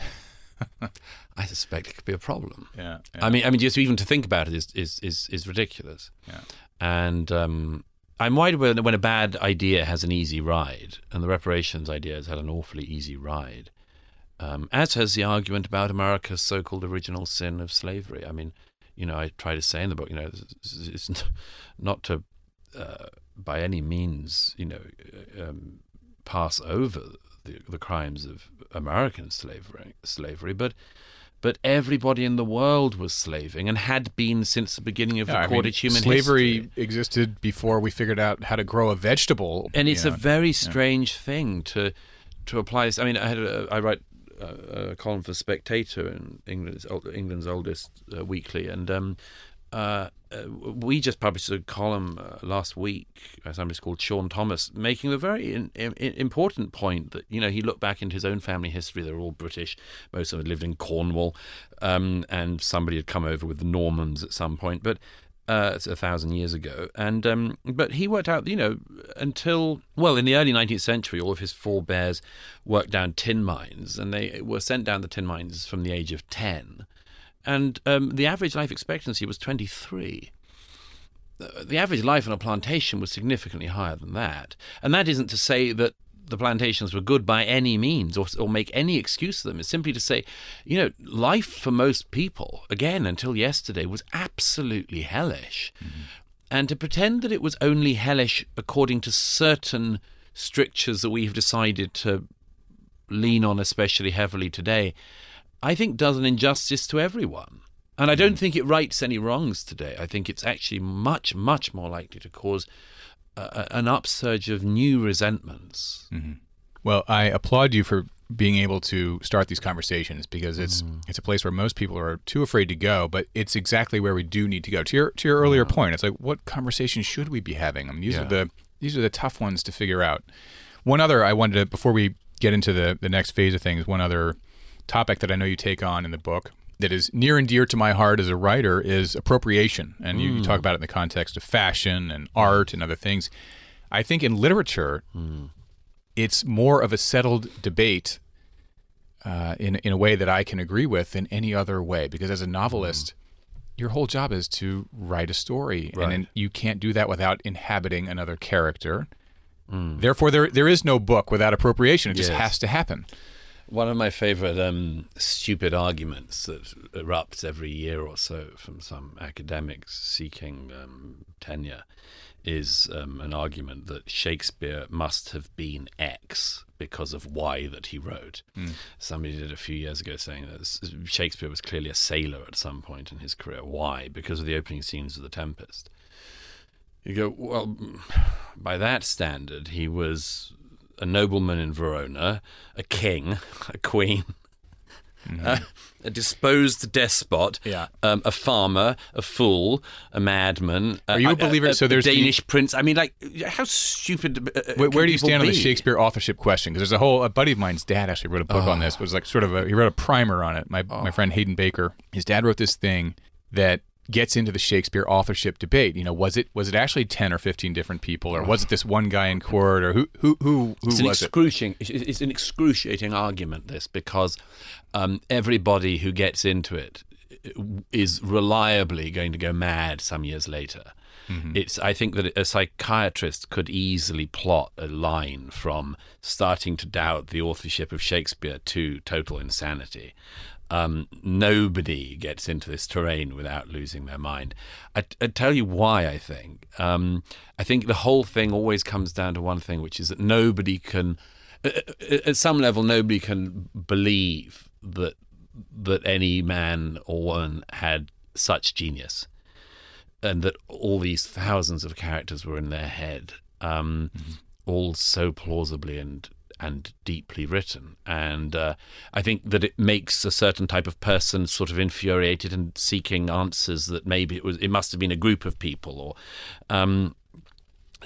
I suspect it could be a problem.
Yeah, yeah,
I mean, I mean, just even to think about it is is is, is ridiculous.
Yeah.
And um, I'm worried when, when a bad idea has an easy ride, and the reparations idea has had an awfully easy ride, um, as has the argument about America's so-called original sin of slavery. I mean, you know, I try to say in the book, you know, it's, it's not to uh, by any means, you know, um, pass over the, the crimes of American slavery, slavery, but but everybody in the world was slaving and had been since the beginning of yeah, recorded I mean, human
slavery
history.
existed before we figured out how to grow a vegetable.
And it's know. a very strange yeah. thing to to apply this. I mean, I had a, I write a, a column for Spectator in England's England's oldest uh, weekly, and um, uh, uh, we just published a column uh, last week by somebody called Sean Thomas, making a very in, in, important point that you know he looked back into his own family history. They're all British. Most of them lived in Cornwall, um, and somebody had come over with the Normans at some point, but. Uh, a thousand years ago, and um, but he worked out, you know, until well in the early 19th century, all of his forebears worked down tin mines, and they were sent down the tin mines from the age of ten, and um, the average life expectancy was 23 the average life on a plantation was significantly higher than that. And that isn't to say that the plantations were good by any means or, or make any excuse for them. It's simply to say, you know, life for most people, again, until yesterday, was absolutely hellish. Mm-hmm. And to pretend that it was only hellish according to certain strictures that we have decided to lean on especially heavily today, I think does an injustice to everyone. And I don't mm. think it rights any wrongs today. I think it's actually much, much more likely to cause a, an upsurge of new resentments.
Mm-hmm. Well, I applaud you for being able to start these conversations because it's mm. it's a place where most people are too afraid to go, but it's exactly where we do need to go. To your to your earlier yeah. point, it's like what conversations should we be having? I mean, these yeah. are the these are the tough ones to figure out. One other I wanted to before we get into the the next phase of things, one other topic that I know you take on in the book that is near and dear to my heart as a writer is appropriation. And you, you, talk mm. about it in the context of fashion and art and other things. I think in literature, mm. it's more of a settled debate uh, in, in a way that I can agree with than any other way. Because as a novelist, mm. your whole job is to write a story. Right. And you can't do that without inhabiting another character. Mm. Therefore, there there is no book without appropriation. It yes. just has to happen.
One of my favorite um, stupid arguments that erupts every year or so from some academics seeking um, tenure is um, an argument that Shakespeare must have been X because of Y that he wrote. Mm. Somebody did a few years ago saying that Shakespeare was clearly a sailor at some point in his career. Why? Because of the opening scenes of The Tempest. You go, well, by that standard, he was a nobleman in Verona, a king, a queen, mm-hmm. uh, a disposed despot,
yeah.
um, a farmer, a fool, a madman.
Are you a, a believer?
A,
so there's
a Danish prince. I mean, like, how stupid. Uh,
where, where do you stand
be?
on the Shakespeare authorship question? Because there's a whole. A buddy of mine's dad actually wrote a book oh. on this. It was like sort of a. He wrote a primer on it. My oh. my friend Hayden Baker. His dad wrote this thing that gets into the Shakespeare authorship debate. You know, was it was it actually ten or fifteen different people, or was it this one guy in court, or who who who, who
it's
was
an excruciating, it? It's an excruciating argument. This because um, everybody who gets into it is reliably going to go mad some years later. Mm-hmm. It's. I think that a psychiatrist could easily plot a line from starting to doubt the authorship of Shakespeare to total insanity. Um, nobody gets into this terrain without losing their mind. I, I tell you why. I think. Um, I think the whole thing always comes down to one thing, which is that nobody can, at some level, nobody can believe that that any man or woman had such genius, and that all these thousands of characters were in their head, um, mm-hmm. all so plausibly and and deeply written. And uh, I think that it makes a certain type of person sort of infuriated and seeking answers that maybe it was it must have been a group of people or. Um,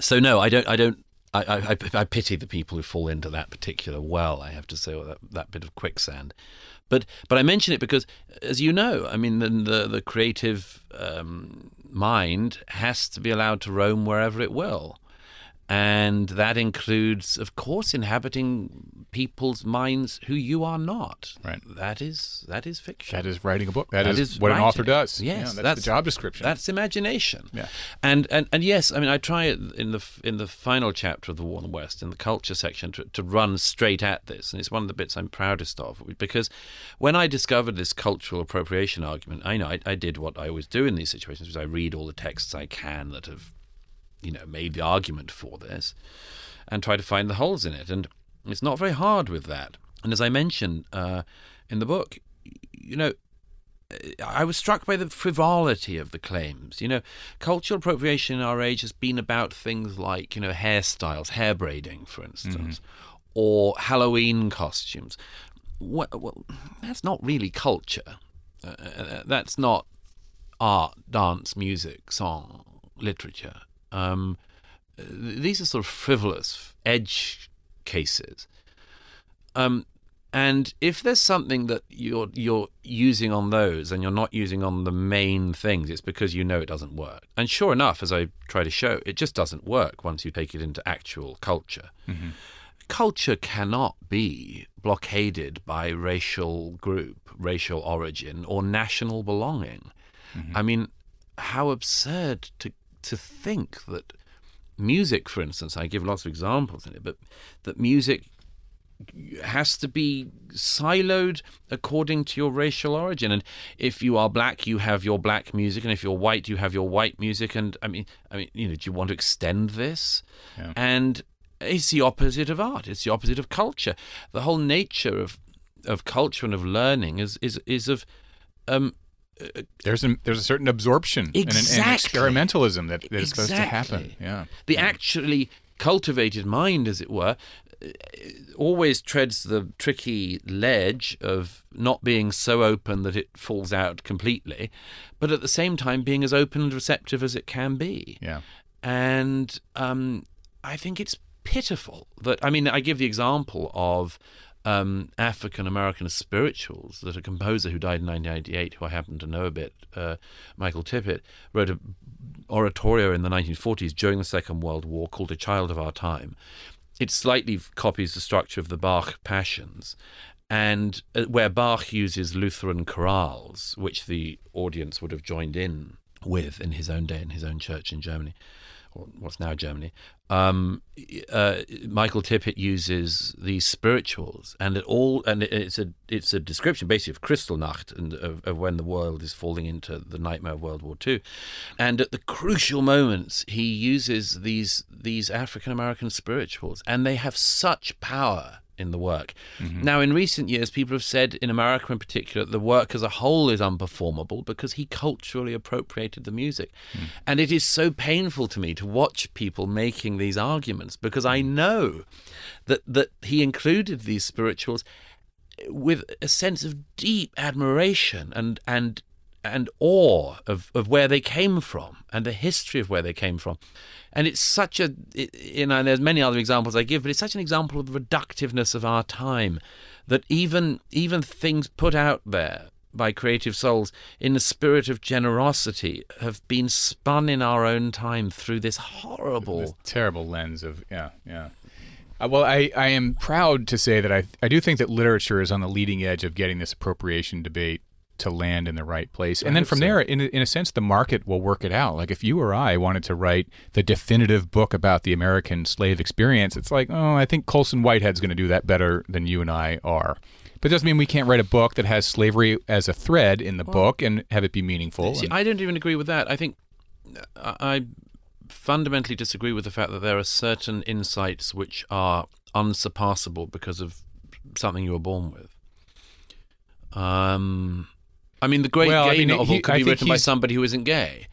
so no, I don't. I don't. I, I, I, pity the people who fall into that particular well. I have to say, or that, that bit of quicksand. But but I mention it because, as you know, I mean, the the, the creative um, mind has to be allowed to roam wherever it will and that includes, of course, inhabiting people's minds who you are not.
Right.
That is that is fiction.
That is writing a book. that, that is, is, what writing. an author does.
Yes, yeah,
that's,
that's,
the job description.
That's imagination.
Yeah.
And and and yes, I mean, I try it in the in the final chapter of the War in the West in the culture section to, to run straight at this, and it's one of the bits I'm proudest of because when I discovered this cultural appropriation argument, I know I, I did what I always do in these situations, which I read all the texts I can that have you know, made the argument for this and try to find the holes in it. And it's not very hard with that. And as I mentioned uh, in the book, you know, I was struck by the frivolity of the claims. You know, cultural appropriation in our age has been about things like, you know, hairstyles, hair braiding, for instance, mm-hmm. or Halloween costumes. Well, well, that's not really culture. Uh, uh that's not art, dance, music, song, literature. Um, these are sort of frivolous edge cases. Um, and if there's something that you're you're using on those and you're not using on the main things, it's because you know it doesn't work. And sure enough, as I try to show, it just doesn't work once you take it into actual culture. Mm-hmm. Culture cannot be blockaded by racial group, racial origin, or national belonging. Mm-hmm. I mean, how absurd to to think that music, for instance, I give lots of examples in it, but that music has to be siloed according to your racial origin. And if you are black you have your black music and if you're white you have your white music. And i mean i mean you know do you want to extend this? Yeah. and it's the opposite of art. It's the opposite of culture. The whole nature of of culture and of learning is is is of um
there's a, there's a certain absorption exactly. and, an, and experimentalism that, that is exactly. supposed to happen. Yeah,
the actually cultivated mind, as it were, always treads the tricky ledge of not being so open that it falls out completely, but at the same time being as open and receptive as it can be.
Yeah,
and um, I think it's pitiful that I mean I give the example of um, African American spirituals that a composer who died in 1988, who I happen to know a bit, uh, Michael Tippett, wrote an oratorio in the 1940s during the Second World War called A Child of Our Time. It slightly copies the structure of the Bach Passions, and uh, where Bach uses Lutheran chorales, which the audience would have joined in with in his own day in his own church in Germany what's now Germany, um, uh, Michael Tippett uses these spirituals, and it all and it's a it's a description basically of Kristallnacht and of, of, when the world is falling into the nightmare of World War II, and at the crucial moments he uses these these African American spirituals, and they have such power in the work. Mm-hmm. Now, in recent years, people have said, in America in particular, the work as a whole is unperformable because he culturally appropriated the music. Mm. And it is so painful to me to watch people making these arguments because I mm. know that, that he included these spirituals with a sense of deep admiration and, and and awe of, of where they came from and the history of where they came from. And it's such a, it, you know, there's many other examples I give, but it's such an example of the reductiveness of our time that even even things put out there by creative souls in the spirit of generosity have been spun in our own time through this horrible, this
terrible lens of yeah, yeah. Uh, well, I, I am proud to say that I I do think that literature is on the leading edge of getting this appropriation debate to land in the right place. And then from there, in, in a sense, the market will work it out. Like if you or I wanted to write the definitive book about the American slave experience, it's like, oh, I think Colson Whitehead's going to do that better than you and I are. But it doesn't mean we can't write a book that has slavery as a thread in the well, book and have it be meaningful.
See,
and,
I don't even agree with that. I think I fundamentally disagree with the fact that there are certain insights which are unsurpassable because of something you were born with. Um, I mean, the great well, gay I mean, novel he, could be written by somebody who isn't gay.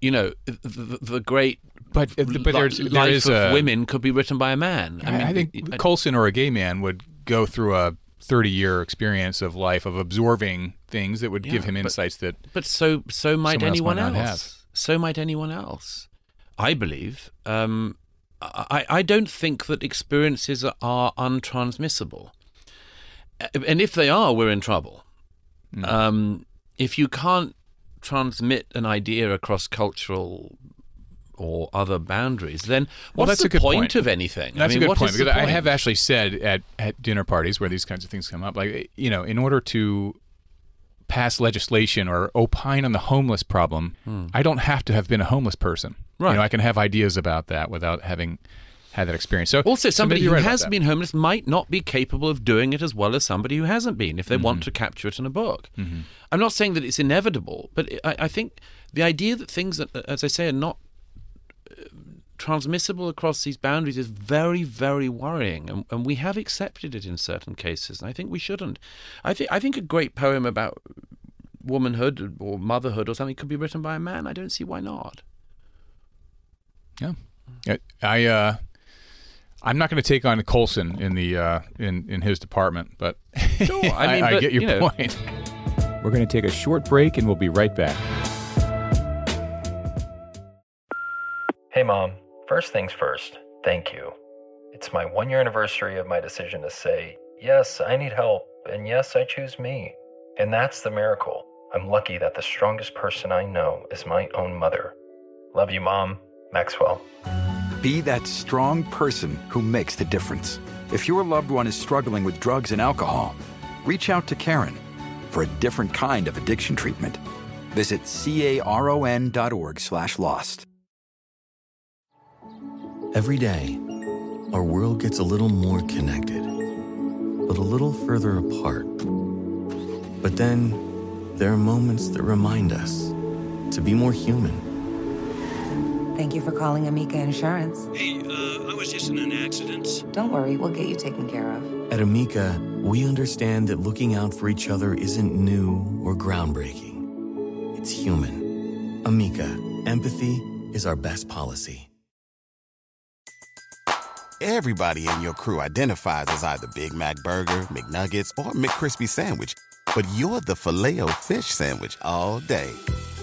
You know, the, the, great
but but there's
life
there is
of
a,
women could be written by a man.
I, mean, I think I, Colson or a gay man would go through a 30 year experience of life of absorbing things that would yeah, give him insights
but,
that.
But so so might anyone
else.
else. So might anyone else. I believe. Um, I I don't think that experiences are untransmissible, and if they are, we're in trouble. Mm. Um, if you can't transmit an idea across cultural or other boundaries, then well, what's
that's
the
a good
point,
point.
of anything?
That's
I mean,
a good point because I have actually said at, at dinner parties where these kinds of things come up, like you know, in order to pass legislation or opine on the homeless problem, hmm. I don't have to have been a homeless person. Right. You know, I can have ideas about that without having had that experience. So
also, somebody
so
who has been homeless might not be capable of doing it as well as somebody who hasn't been if they mm-hmm. want to capture it in a book. Mm-hmm. I'm not saying that it's inevitable, but I, I, think the idea that things, as I say, are not uh, transmissible across these boundaries is very, very worrying, and, and we have accepted it in certain cases, and I think we shouldn't. I think I think a great poem about womanhood or motherhood or something could be written by a man. I don't see why not.
Yeah, I. Uh, I'm not going to take on Colson in the uh, in in his department, but no,
I, mean,
I,
but, I
get your
you know.
point. We're going to take a short break, and we'll be right back.
Hey, mom. First things first. Thank you. It's my one year anniversary of my decision to say yes, I need help, and yes, I choose me. And that's the miracle. I'm lucky that the strongest person I know is my own mother. Love you, mom. Maxwell.
Be that strong person who makes the difference. If your loved one is struggling with drugs and alcohol, reach out to Caron for a different kind of addiction treatment. Visit caron.org slash lost.
Every day, our world gets a little more connected, but a little further apart. But then, there are moments that remind us to be more human.
Thank you for calling Amica Insurance.
Hey, uh, I was just in an accident.
Don't worry, we'll get you taken care of.
At Amica, we understand that looking out for each other isn't new or groundbreaking. It's human. Amica, empathy is our best policy.
Everybody in your crew identifies as either Big Mac Burger, McNuggets, or McCrispy Sandwich. But you're the Filet-O-Fish Sandwich all day.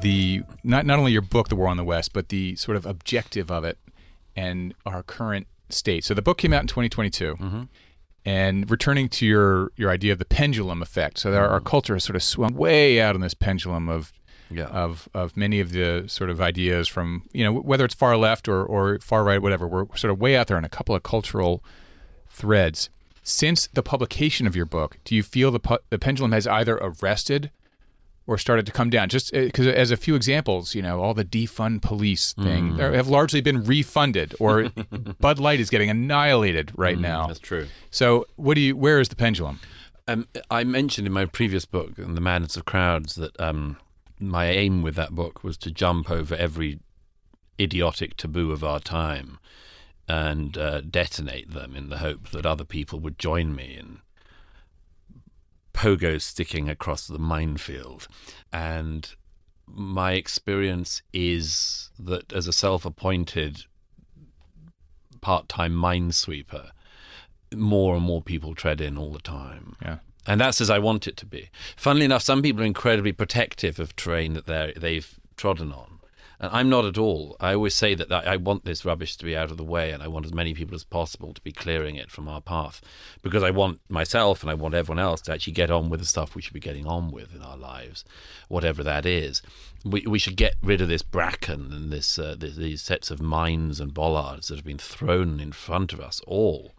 the not not only your book, The War on the West, but the sort of objective of it and our current state. So the book came out in 2022.
Mm-hmm.
And returning to your your idea of the pendulum effect, so our, our culture has sort of swung way out on this pendulum of
Yeah.
of of many of the sort of ideas from you know whether it's far left or or far right, whatever. We're sort of way out there on a couple of cultural threads. Since the publication of your book, do you feel the pu- the pendulum has either arrested or started to come down? Just because, as a few examples, you know, all the defund police thing
Mm.
have largely been refunded, or Bud Light is getting annihilated right
Mm,
now.
That's true.
So, what do you? Where is the pendulum?
Um, I mentioned in my previous book, The Madness of Crowds, that um, my aim with that book was to jump over every idiotic taboo of our time and uh, detonate them in the hope that other people would join me in pogo sticking across the minefield. And my experience is that as a self appointed part time minesweeper, more and more people tread in all the time.
Yeah.
And that's as I want it to be. Funnily enough, some people are incredibly protective of terrain that they're, they've trodden on. And I'm not at all. I always say that I want this rubbish to be out of the way and I want as many people as possible to be clearing it from our path because I want myself and I want everyone else to actually get on with the stuff we should be getting on with in our lives, whatever that is. We, we should get rid of this bracken and this, uh, this these sets of mines and bollards that have been thrown in front of us all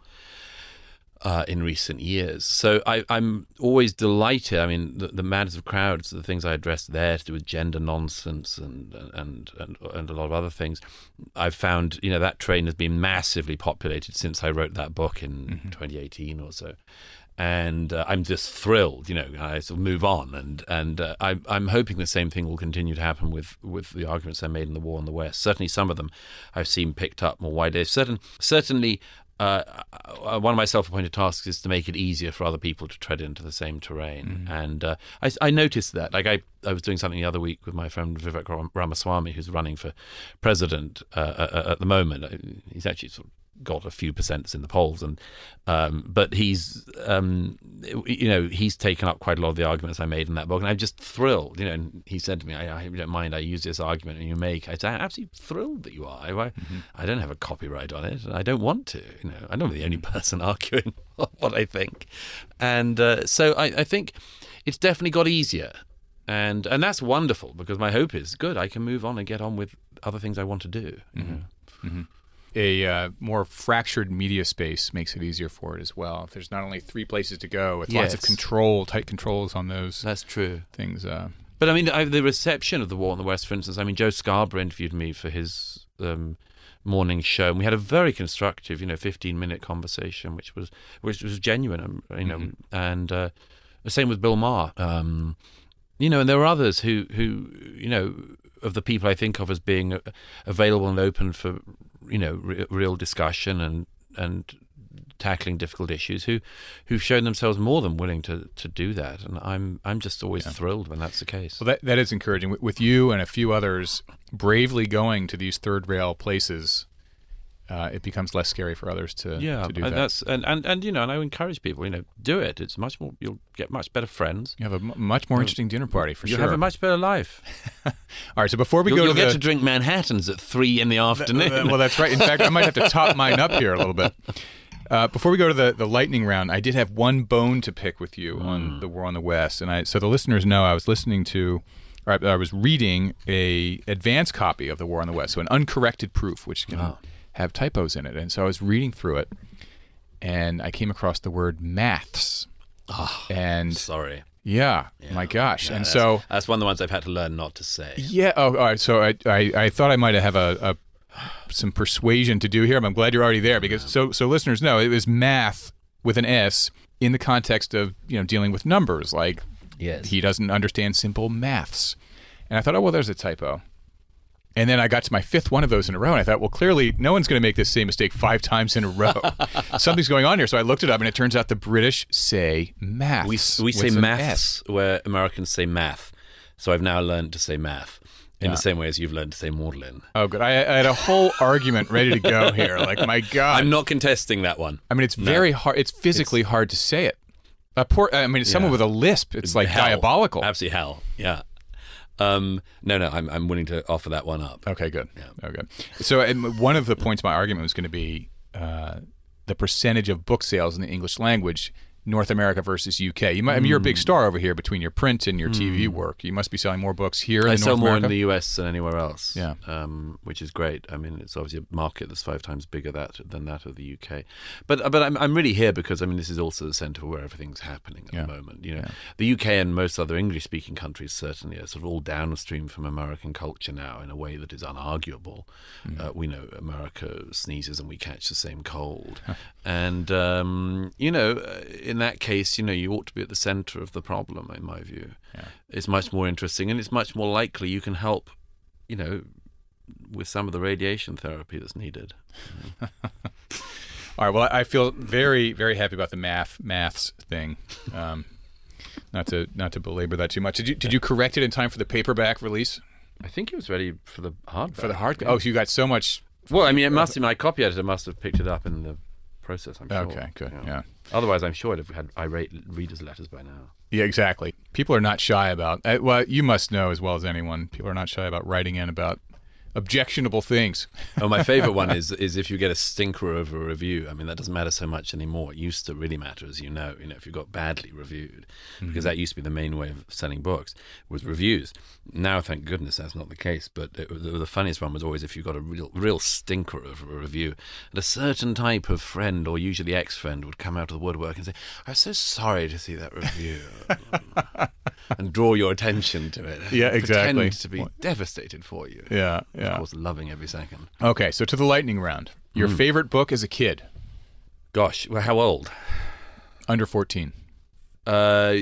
uh, in recent years. So I, I'm always delighted. I mean, the, the madness of crowds, the things I addressed there to do with gender nonsense and, and and and a lot of other things. I've found you know that train has been massively populated since I wrote that book in 2018 or so. And uh, I'm just thrilled, you know. I sort of move on, and and uh, I'm I'm hoping the same thing will continue to happen with with the arguments I made in the war on the West. Certainly, some of them I've seen picked up more widely. Certain certainly, uh, uh, one of my self-appointed tasks is to make it easier for other people to tread into the same terrain. And uh, I, I noticed that. Like I, I was doing something the other week with my friend Vivek Ramaswamy, who's running for president uh, uh, at the moment. Uh, He's actually sort of got a few percents in the polls, and um, but he's um, you know he's taken up quite a lot of the arguments I made in that book, and I'm just thrilled. You know, and he said to me, "I, I don't mind. I use this argument and you make." I said, "I'm absolutely thrilled that you are. I, I don't have a copyright on it, and I don't want to. You know, I'm not the only person arguing what I think, and uh, so I, I think it's definitely got easier." And and that's wonderful because my hope is good. I can move on and get on with other things I want to do. you know.
A uh, more fractured media space makes it easier for it as well. If there's not only three places to go with lots of control, tight controls on those.
That's true.
Things. Uh,
But I mean, I, the reception of the War in the West, for instance. I mean, Joe Scarborough interviewed me for his um, morning show, and we had a very constructive, you know, fifteen-minute conversation, which was which was genuine, um, you know.
Mhm.
And uh, the same with Bill Maher. Um, you know, and there were others who who you know of the people I think of as being uh, available and open for you know re- real discussion and and tackling difficult issues who who've shown themselves more than willing to to do that and I'm I'm just always thrilled when that's the case.
Well, that that is encouraging. With, with you and a few others bravely going to these third rail places, uh, it becomes less scary for others to
yeah,
to do
and
that.
that's and, and and you know, and I encourage people, you know, do it. It's much more. You'll get much better friends.
You have a m- much more interesting dinner party for sure.
You'll
sure.
have a much better life.
All right, so before we
you'll,
go
you'll
to
get
the,
to drink Manhattans at three in the afternoon.
Uh, well, that's right. In fact, I might have to top mine up here a little bit. Uh, before we go to the, the lightning round, I did have one bone to pick with you
Hmm.
on the War on the West, and I so the listeners know I was listening to, or I, I was reading a advanced copy of the War on the West, so an uncorrected proof, which can
Oh.
Have typos in it, and so I was reading through it, and I came across the word maths, and
Ah, sorry.
yeah, my gosh,
Yeah,
and
that's-
so
that's one of the ones I've had to learn not to say.
yeah. Oh, all right. So I, I, I thought I might have a, a some persuasion to do here. I'm glad you're already there because so so listeners know it was math with an S in the context of you know dealing with numbers. Like
Yes.
he doesn't understand simple maths, and I thought, oh well, there's a typo. And then I got to my fifth one of those in a row, and I thought, well, clearly no one's going to make this same mistake five times in a row. Something's going on here. So I looked it up, and it turns out the British say maths.
We we say maths where Americans say math. So I've now learned to say math in
Yeah.
the same way as you've learned to say Maudlin.
Oh, good. I, I had a whole argument ready to go here. Like, my God.
I'm not contesting that one.
I mean, it's
No.
very hard. It's physically hard to say it. A poor. I mean, someone
Yeah.
with a lisp. It's like
Hell.
diabolical.
Absolutely hell. Yeah. Um, no, no, I'm I'm willing to offer that one up.
Okay, good. Yeah. Okay. So, one of the points of my argument was going to be uh, the percentage of book sales in the English language, North America versus UK. You might, I mean, you're a big
Mm.
star over here between your print and your TV
Mm.
work. You must be selling more books here in
I
North
sell more
America.
in the US than anywhere else.
Yeah.
um, which is great. I mean, it's obviously a market that's five times bigger that than that of the UK. But but I'm I'm really here because I mean this is also the centre where everything's happening at
Yeah.
the moment. You know, the UK and most other English speaking countries certainly are sort of all downstream from American culture now in a way that is unarguable.
Mm.
Uh, we know America sneezes and we catch the same cold, and um, you know, uh, in that case, you know, you ought to be at the centre of the problem. In my view, it's much more interesting and it's much more likely you can help. You know, with some of the radiation therapy that's needed.
All right. Well, I feel very, very happy about the math maths thing. Um, not to not to belabor that too much. Did you did you correct it in time for the paperback release?
I think it was ready for the hardback.
For the hard. Oh, so you got so much.
Well, I mean, it must. My copy editor must have picked it up in the process. I'm sure.
Okay, good, yeah.
Otherwise, I'm sure I'd have had irate readers' letters by now.
Yeah, exactly. People are not shy about. Uh, well, you must know as well as anyone. People are not shy about writing in about objectionable things.
Oh, my favourite one is is if you get a stinker of a review. I mean, that doesn't matter so much anymore. It used to really matter, as you know. You know, if you got badly reviewed, because
Mhm.
that used to be the main way of selling books was reviews. Now, thank goodness, that's not the case. But it, the, the funniest one was always if you got a real real stinker of a review, and a certain type of friend, or usually ex-friend, would come out of the woodwork and say, "I'm so sorry to see that review," and draw your attention to it.
Yeah, exactly.
Pretend to be devastated for you.
Yeah, yeah.
Of course, loving every second.
Okay, so to the lightning round. Your
Mm.
favorite book as a kid?
Gosh, well, how old?
Under fourteen.
Uh,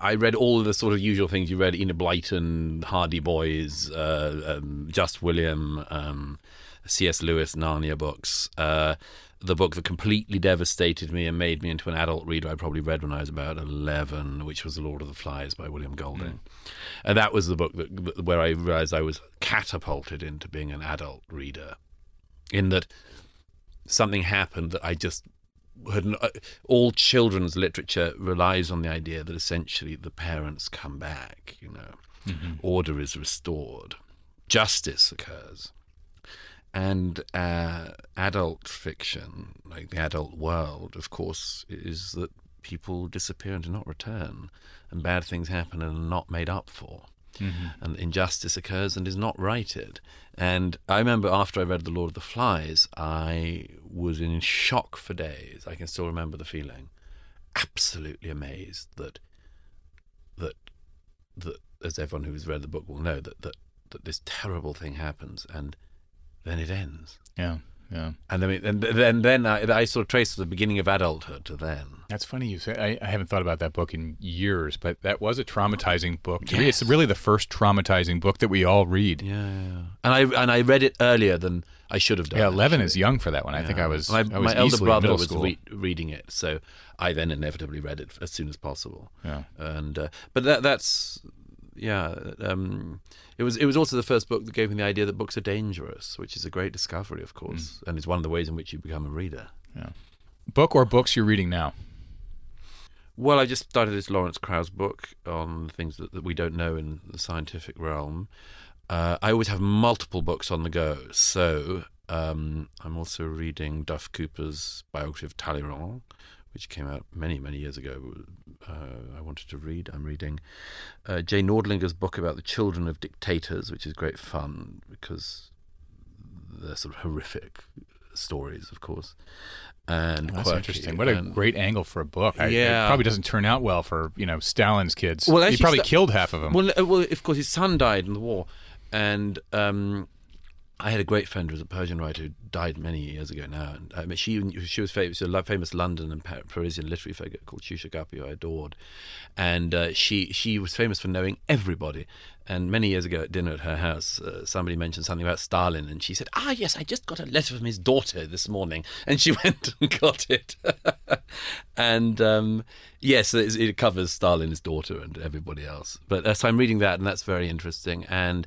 I read all of the sort of usual things you read: Enid Blyton, Hardy Boys, uh, um, Just William, um, C.S. Lewis, Narnia books. Uh, the book that completely devastated me and made me into an adult reader I probably read when I was about 11, which was The Lord of the Flies by William Golding. And that was the book that, where I realized I was catapulted into being an adult reader. In that something happened that I just had uh, all children's literature relies on the idea that essentially the parents come back, you know,
Mhm.
order is restored, justice occurs. And uh, adult fiction, like the adult world, of course, is that people disappear and do not return, and bad things happen and are not made up for. and injustice occurs and is not righted. And I remember after I read The Lord of the Flies, I was in shock for days. I can still remember the feeling, absolutely amazed that that that as everyone who's read the book will know that that that this terrible thing happens and then it ends.
Yeah, yeah.
And then, and then, then I, I sort of trace the beginning of adulthood to then.
That's funny you say. I, I haven't thought about that book in years, but that was a traumatizing book to read. It's really the first traumatizing book that we all read.
Yeah, yeah. And I and I read it earlier than I should have done.
Yeah, eleven
actually.
is young for that one. I think I was.
My,
I was
my elder brother was re- reading it, so I then inevitably read it as soon as possible.
Yeah.
And uh, but that that's yeah. Um, it was it was also the first book that gave me the idea that books are dangerous, which is a great discovery, of course, and it's one of the ways in which you become a reader.
Yeah. Book or books you're reading now?
Well, I just started this Lawrence Krauss book on things that, that we don't know in the scientific realm. Uh, I always have multiple books on the go, so um, I'm also reading Duff Cooper's biography of Talleyrand, which came out many, many years ago. Uh, I wanted to read. I'm reading uh, Jay Nordlinger's book about the children of dictators, which is great fun because they're sort of horrific stories, of course. And
Oh, That's
quirky.
interesting. What a
And-
great angle for a book. I,
Yeah.
It probably doesn't turn out well for you know Stalin's kids.
Well,
he probably
Sta-
killed half of them.
Well, uh, well, of course, his son died in the war, and um, I had a great friend who was a Persian writer who died many years ago now. And I mean, she she was famous, a famous London and Parisian literary figure called Shusha Guppy, who I adored, and uh, she she was famous for knowing everybody. And many years ago at dinner at her house, uh, somebody mentioned something about Stalin, and she said, "Ah, yes, I just got a letter from his daughter this morning," and she went and got it. and um, yes, it, it covers Stalin, his daughter, and everybody else. But uh, so I'm reading that, and that's very interesting. And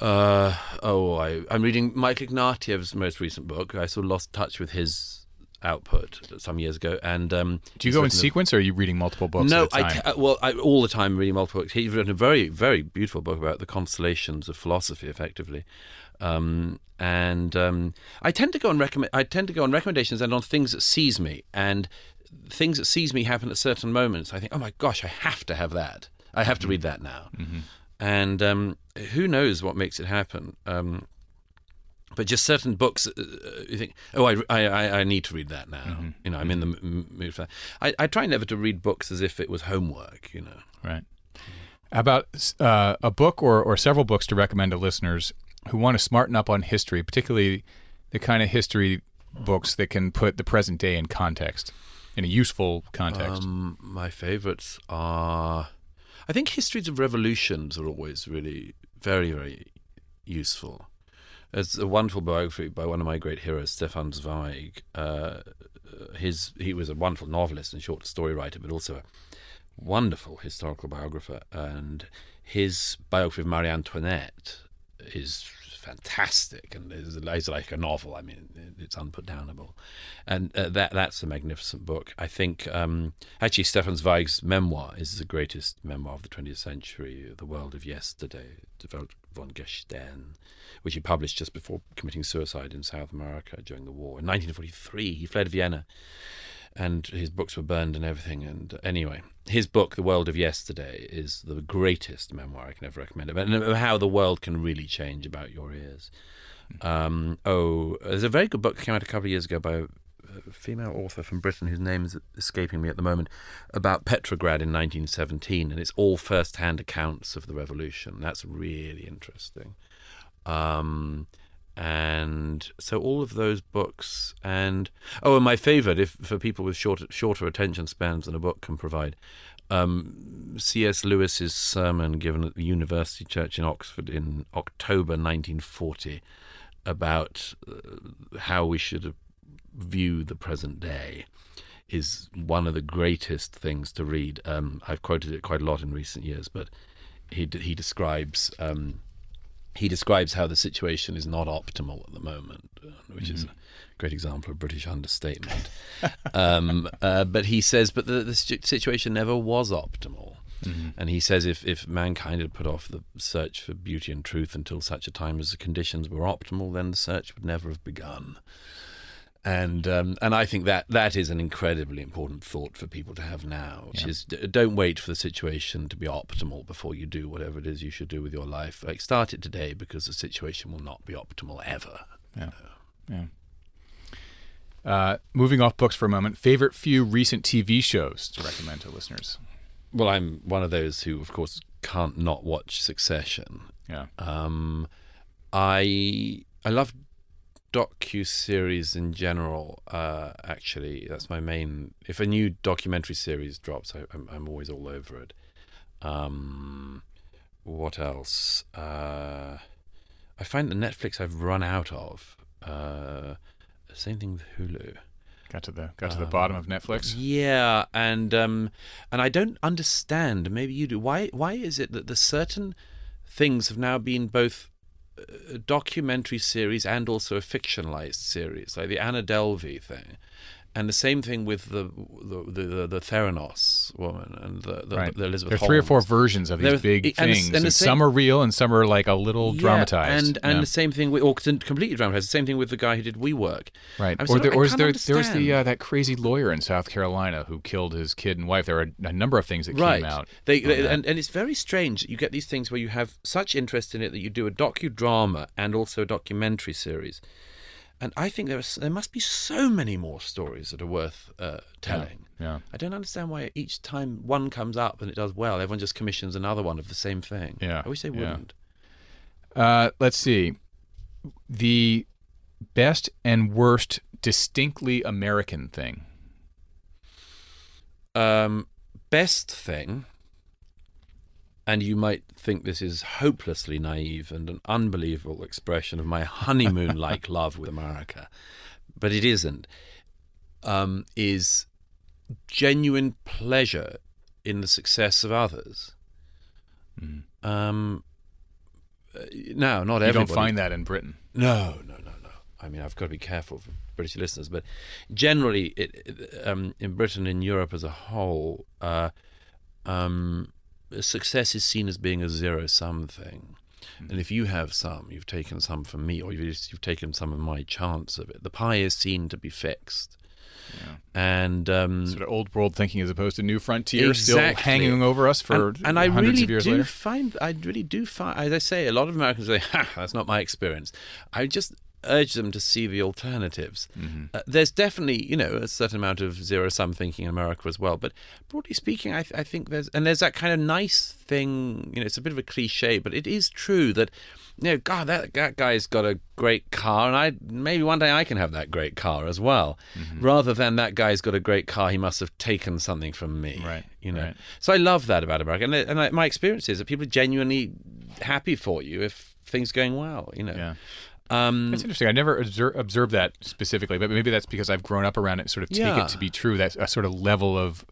uh, oh, I, I'm reading Mike Ignatieff's most recent book. I sort of lost touch with his output some years ago. And um,
Do you go in
written a-
sequence, or are you reading multiple books?
no, I t- well, I, all the time reading multiple books. He's written a very, very beautiful book about the constellations of philosophy, effectively. Um, and um, I tend to go on recommend. I tend to go on recommendations and on things that seize me. And things that seize me happen at certain moments. I think, oh my gosh, I have to have that. I have to read that now. And um, who knows what makes it happen? Um, but just certain books, uh, you think, oh, I, I, I- need to read that now. You know, I'm in the m- m- mood for that. I, I try never to read books as if it was homework. You know.
Right. How about uh, a book or, or several books to recommend to listeners who want to smarten up on history, particularly the kind of history books that can put the present day in context, in a useful context?
Um, my favourites are, I think histories of revolutions are always really very, very useful. There's a wonderful biography by one of my great heroes, Stefan Zweig. Uh, his he was a wonderful novelist and short story writer, but also a wonderful historical biographer. And his biography of Marie Antoinette is fantastic and is like a novel. I mean, it's unputdownable, and uh, that that's a magnificent book. I think um, actually Stefan Zweig's memoir is the greatest memoir of the 20th century, The World of Yesterday, Die Welt von Gestern, which he published just before committing suicide in South America during the war in 1943. He fled Vienna and his books were burned and everything. And anyway, his book, The World of Yesterday, is the greatest memoir I can ever recommend about how the world can really change about your ears. Um, oh, there's a very good book that came out a couple of years ago by a female author from Britain whose name is escaping me at the moment about Petrograd in 1917, and it's all first-hand accounts of the revolution. That's really interesting. Um, and so all of those books and oh and my favorite if for people with shorter shorter attention spans than a book can provide um, cs lewis's sermon given at the university church in oxford in october 1940 about uh, how we should view the present day is one of the greatest things to read. Um, i've quoted it quite a lot in recent years but he he describes um, he describes how the situation is not optimal at the moment, which is a great example of British understatement. um, uh, but he says, but the, the situation never was optimal. And he says, if, if mankind had put off the search for beauty and truth until such a time as the conditions were optimal, then the search would never have begun. And um, and I think that that is an incredibly important thought for people to have now, which is d- don't wait for the situation to be optimal before you do whatever it is you should do with your life. Like start it today because the situation will not be optimal ever.
Yeah. Yeah. Uh, moving off books for a moment, favorite few recent TV shows to recommend to listeners?
Well, I'm one of those who, of course, can't not watch Succession.
Yeah.
Um, I I love docu series in general. Uh, actually, that's my main. If a new documentary series drops, I, I'm I'm always all over it. Um, what else? Uh, I find that Netflix I've run out of. Uh, same thing with Hulu.
Got to the got to the bottom of Netflix.
Yeah, and um, and I don't understand. Maybe you do. Why why is it that the certain things have now been both documentary series and also a fictionalized series, like the Anna Delvey thing, and the same thing with the the the, the Theranos woman and the, the,
right.
the Elizabeth.
There are three or four versions of these
There-
big
and
things,
and
and,
same-
some are real and some are like a little
Yeah,
dramatized.
and and
Yeah.
the same thing with or completely dramatized. The same thing with the guy who did WeWork.
Right. Or,
sort
there,
of- I
or is there, there was the uh, that crazy lawyer in South Carolina who killed his kid and wife. There are a number of things that
right.
came out.
They, they- and, and it's very strange. That you get these things where you have such interest in it that you do a docudrama and also a documentary series. And I think there, are, there must be so many more stories that are worth uh, telling.
yeah.
I don't understand why each time one comes up and it does well, everyone just commissions another one of the same thing.
Yeah,
I wish they
yeah.
wouldn't.
Uh, let's see. The best and worst distinctly American thing.
Um, best thing, and you might think this is hopelessly naive and an unbelievable expression of my honeymoon like love with America, but it isn't, um, is genuine pleasure in the success of others. Um, uh, now, not
Mm. You
everybody.
don't find that in Britain.
No, no, no, no. I mean, I've got to be careful for British listeners, but generally, it, it, um, in Britain and Europe as a whole, uh, um, success is seen as being a zero-sum thing. And if you have some, you've taken some from me, or you've, you've taken some of my chance of it. The pie is seen to be fixed. And um,
Sort of old world thinking as opposed to new frontier still hanging over us for
and, and I
hundreds
really
of years
do
later.
find I really do find as I say a lot of Americans say ha that's not my experience I just urge them to see the alternatives
Mm-hmm.
uh, there's definitely you know a certain amount of zero sum thinking in America as well but broadly speaking I, I think there's and there's that kind of nice thing you know it's a bit of a cliche but it is true that you know God that that guy's got a great car and I maybe one day I can have that great car as well
Mm-hmm.
rather than that guy's got a great car he must have taken something from me
Right,
you know
right.
so I love that about America, and, and I, my experience is that people are genuinely happy for you if things are going well. You know,
Yeah.
Um,
That's interesting. I never obser- observed that specifically, but maybe that's because I've grown up around it, sort of take
Yeah.
it to be true. That's a sort of level of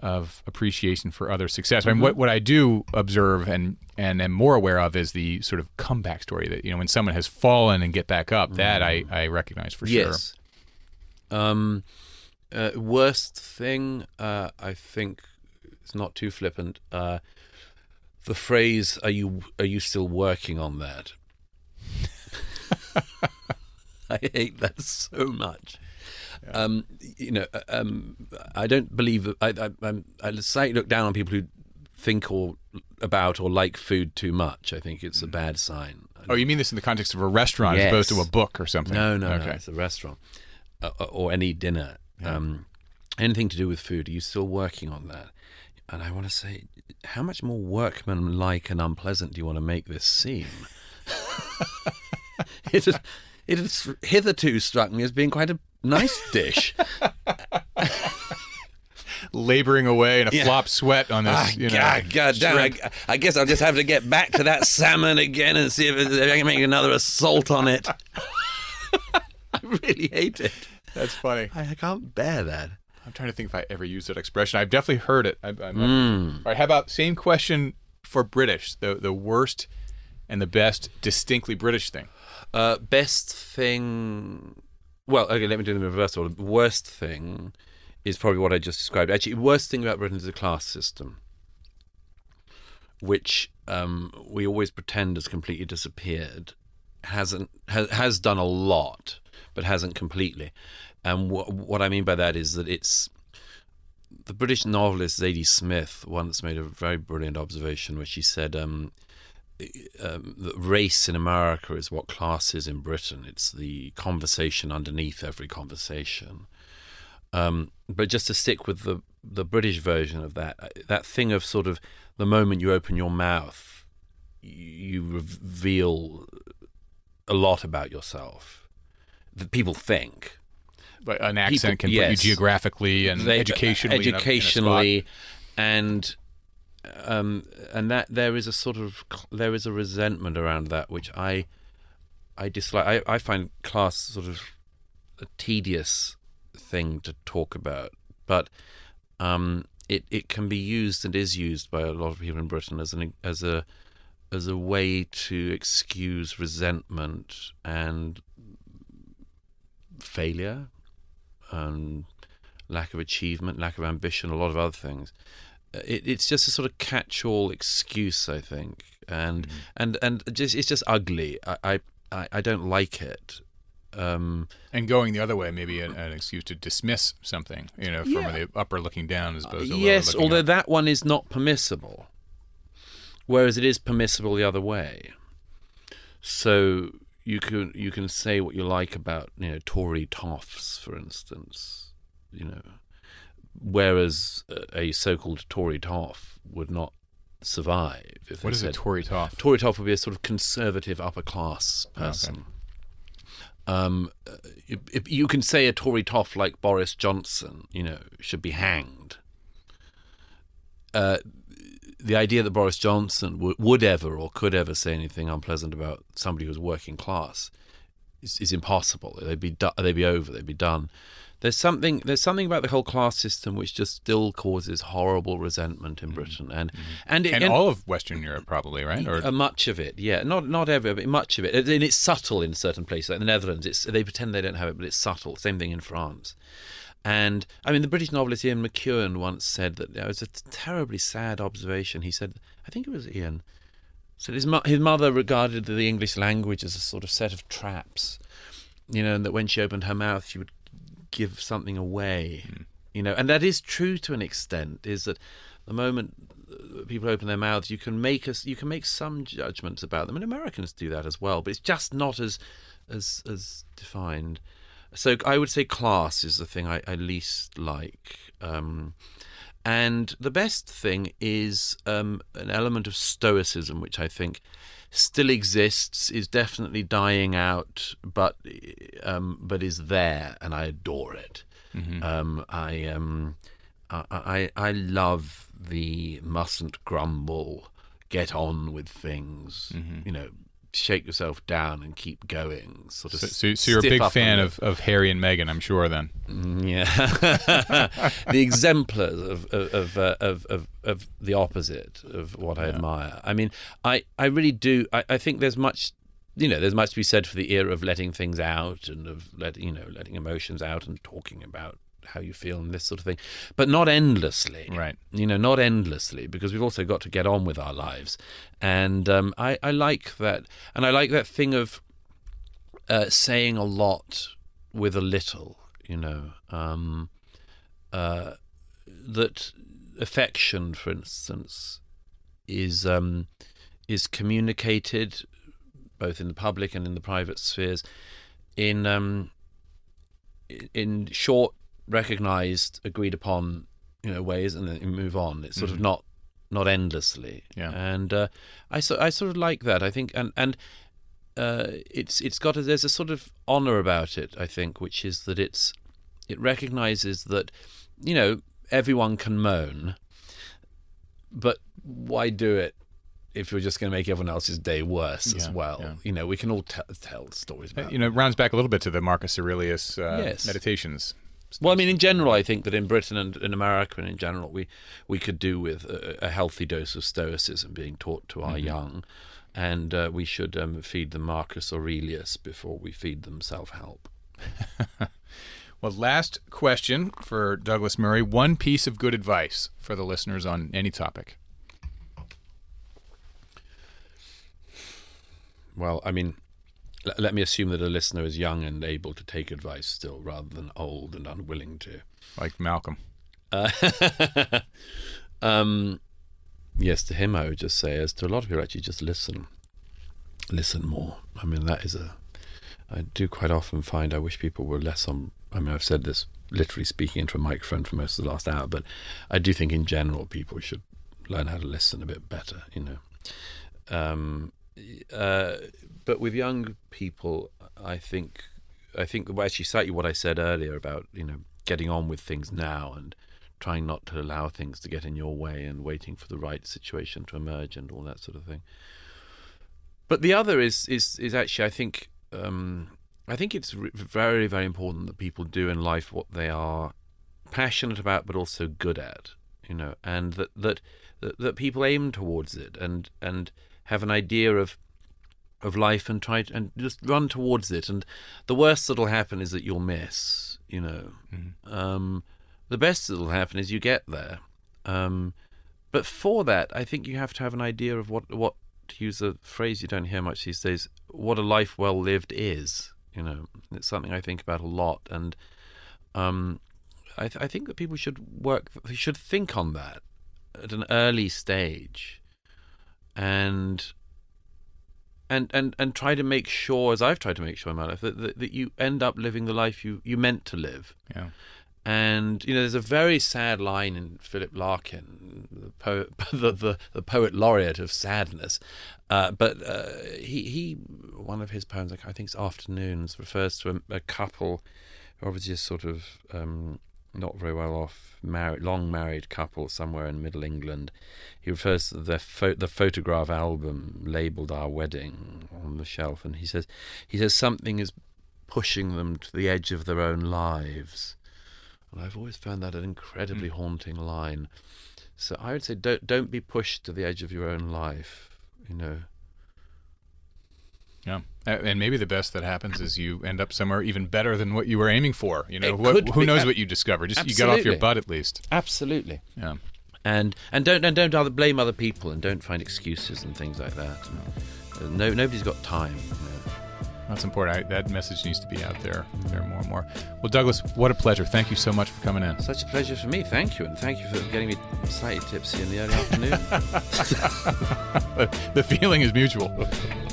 of appreciation for other success. I mean, what what I do observe and and am more aware of is the sort of comeback story that you know when someone has fallen and get back up. That I I recognize for sure.
yes. Um, uh, worst thing, uh, I think, it's not too flippant. Uh, the phrase "Are you are you still working on that?" I hate that so much. Um, you know, uh, um, I don't believe that. I, I, I'm, I slightly look down on people who think or about or like food too much. I think it's a bad sign.
Oh, you mean this in the context of a restaurant as opposed to a book or something?
No, no, no.
Okay.
It's a restaurant uh, or any dinner. Um, anything to do with food. Are you still working on that? And I want to say, how much more workmanlike and unpleasant do you want to make this seem? it, has, it has hitherto struck me as being quite a nice dish.
Laboring away in a
Yeah.
flop sweat on this.
Ah,
you know,
God, God damn! I. I guess I'll just have to get back to that salmon again and see if, if I can make another assault on it. I really hate it.
That's funny.
I, I can't bear that.
I'm trying to think if I ever used that expression. I've definitely heard it. I, I'm,
Mm.
All right, how about same question for British? The the worst and the best distinctly British thing.
Uh, best thing. Well, okay, let me do them in reverse order. Worst thing is probably what I just described. Actually, worst thing about Britain is the class system, which um, we always pretend has completely disappeared. Hasn't has, has done a lot but hasn't completely. And wh- what I mean by that is that it's the British novelist Zadie Smith once made a very brilliant observation where she said um, um, race in America is what class is in Britain. It's the conversation underneath every conversation. Um, but just to stick with the the British version of that, uh, that thing of sort of the moment you open your mouth, you reveal a lot about yourself that people think.
But an accent
People-
can put you geographically and
They-
educationally. in a- in a
educationally, and um, and that there is a sort of there is a resentment around that which I I dislike. I, I find class sort of a tedious thing to talk about, but um, it it can be used and is used by a lot of people in Britain as an as a as a way to excuse resentment and failure and lack of achievement, lack of ambition, a lot of other things. It, it's just a sort of catch-all excuse, I think, and and and just it's just ugly. I I, I- don't like it. Um,
And going the other way, maybe an, an excuse to dismiss something, you know, from
Yeah.
the upper looking down as opposed to lower
yes, although
up.
that one is not permissible, whereas it is permissible the other way. So you can you can say what you like about you know Tory toffs, for instance, you know, whereas a- so-called Tory toff would not survive. If
What is a Tory toff?
Tory toff would be a sort of conservative upper class
Oh, okay.
person. Um, if, if you can say a Tory toff like Boris Johnson, you know, should be hanged. Uh, the idea that Boris Johnson w- would ever or could ever say anything unpleasant about somebody who's working class is, is impossible. They'd be do- they'd be over. They'd be done. There's something there's something about the whole class system which just still causes horrible resentment in Britain and and, it,
and all of Western Europe, probably, right? Or
uh, much of it, yeah, not not every, but much of it, and it's subtle in certain places. Like the Netherlands, it's they pretend they don't have it, but it's subtle. Same thing in France. And I mean, the British novelist Ian McEwan once said that it was a terribly sad observation. He said, I think it was Ian, said his mo- his mother regarded the English language as a sort of set of traps, you know, and that when she opened her mouth, she would give something away, you know, and that is true to an extent. Is that the moment uh, people open their mouths, you can make us, you can make some judgments about them, and Americans do that as well, but it's just not as as as defined. So I would say class is the thing I, I least like. Um, and the best thing is um, an element of stoicism, which I think still exists, is definitely dying out, but um, but is there, and I adore it. Um, I um, I, I I love the mustn't grumble, get on with things. You know, shake yourself down and keep going. Sort of.
so, so, so you're a big fan of, of Harry and Meghan, I'm sure. Then
Mm, Yeah, the exemplars of of of, uh, of of of the opposite of what I admire. I mean, I I really do. I, I think there's much, you know, there's much to be said for the era of letting things out and of letting you know letting emotions out and talking about how you feel and this sort of thing, but not endlessly.
Right.
You know, not endlessly because we've also got to get on with our lives, and um, I I like that, and I like that thing of uh, saying a lot with a little, you know, um, uh, that affection, for instance, is um, is communicated both in the public and in the private spheres in um, in short, recognized, agreed upon, you know, ways, and then move on. It's sort of
Mhm.
not not endlessly.
Yeah.
and uh, I so I sort of like that. I think, and and uh, it's it's got a, there's a sort of honor about it. I think, which is that it's it recognizes that you know everyone can moan, but why do it if you're just going to make everyone else's day worse as well?
yeah.
You know, we can all t- tell stories
Uh,
about.
you know, it rounds back a little bit to the Marcus Aurelius uh,
Yes.
meditations.
Well, I mean, in general, I think that in Britain and in America and in general, we we could do with a, a healthy dose of stoicism being taught to our
Mhm.
young, and uh, we should um, feed them Marcus Aurelius before we feed them self help.
Well, last question for Douglas Murray. One piece of good advice for the listeners on any topic.
Well, I mean, let me assume that a listener is young and able to take advice still, rather than old and unwilling to.
Like Malcolm.
Uh, um, yes, to him I would just say, as to a lot of people, actually just listen, listen more. I mean, that is a. I do quite often find I wish people were less on. I mean, I've said this literally speaking into a microphone for most of the last hour, but I do think in general people should learn how to listen a bit better. You know. Um, uh, but with young people, I think I think well, actually slightly what I said earlier about you know getting on with things now and trying not to allow things to get in your way and waiting for the right situation to emerge and all that sort of thing. But the other is is is actually I think um, I think it's very very important that people do in life what they are passionate about but also good at, you know, and that that that, that people aim towards it and and have an idea of of life and try to, and just run towards it. And the worst that'll happen is that you'll miss. You know, mm-hmm. um, the best that'll happen is you get there. Um, but for that, I think you have to have an idea of what what to use a phrase you don't hear much these days. What a life well lived is. You know, it's something I think about a lot, and um, I, th- I think that people should work. should think on that at an early stage, and and and and try to make sure, as I've tried to make sure in my life, that, that, that you end up living the life you you meant to live.
Yeah.
And you know, there's a very sad line in Philip Larkin, the poet, the, the, the poet laureate of sadness. Uh, but uh, he he one of his poems, I think it's Afternoons, refers to a, a couple, who obviously just sort of um, not very well off, married, long married couple somewhere in Middle England. He refers to the pho- the photograph album labeled "Our Wedding" on the shelf, and he says he says something is pushing them to the edge of their own lives. And I've always found that an incredibly mm. haunting line. So I would say don't don't be pushed to the edge of your own life. You know,
yeah, and maybe the best that happens is you end up somewhere even better than what you were aiming for. You know, what, who knows what you discover? Just Absolutely. you got off your butt at least.
Absolutely.
Yeah.
And and don't and don't other, blame other people and don't find excuses and things like that. No, nobody's got time. You know.
That's important. I, that message needs to be out there, there more and more. Well, Douglas, what a pleasure. Thank you so much for coming in.
Such a pleasure for me. Thank you, and thank you for getting me slightly tipsy in the early afternoon.
the feeling is mutual.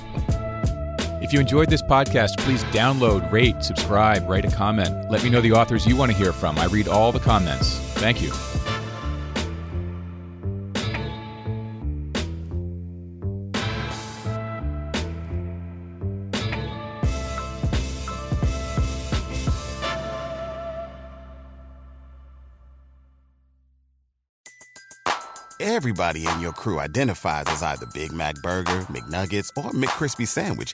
If you enjoyed this podcast, please download, rate, subscribe, write a comment. Let me know the authors you want to hear from. I read all the comments. Thank you.
Everybody in your crew identifies as either Big Mac Burger, McNuggets, or McCrispy Sandwich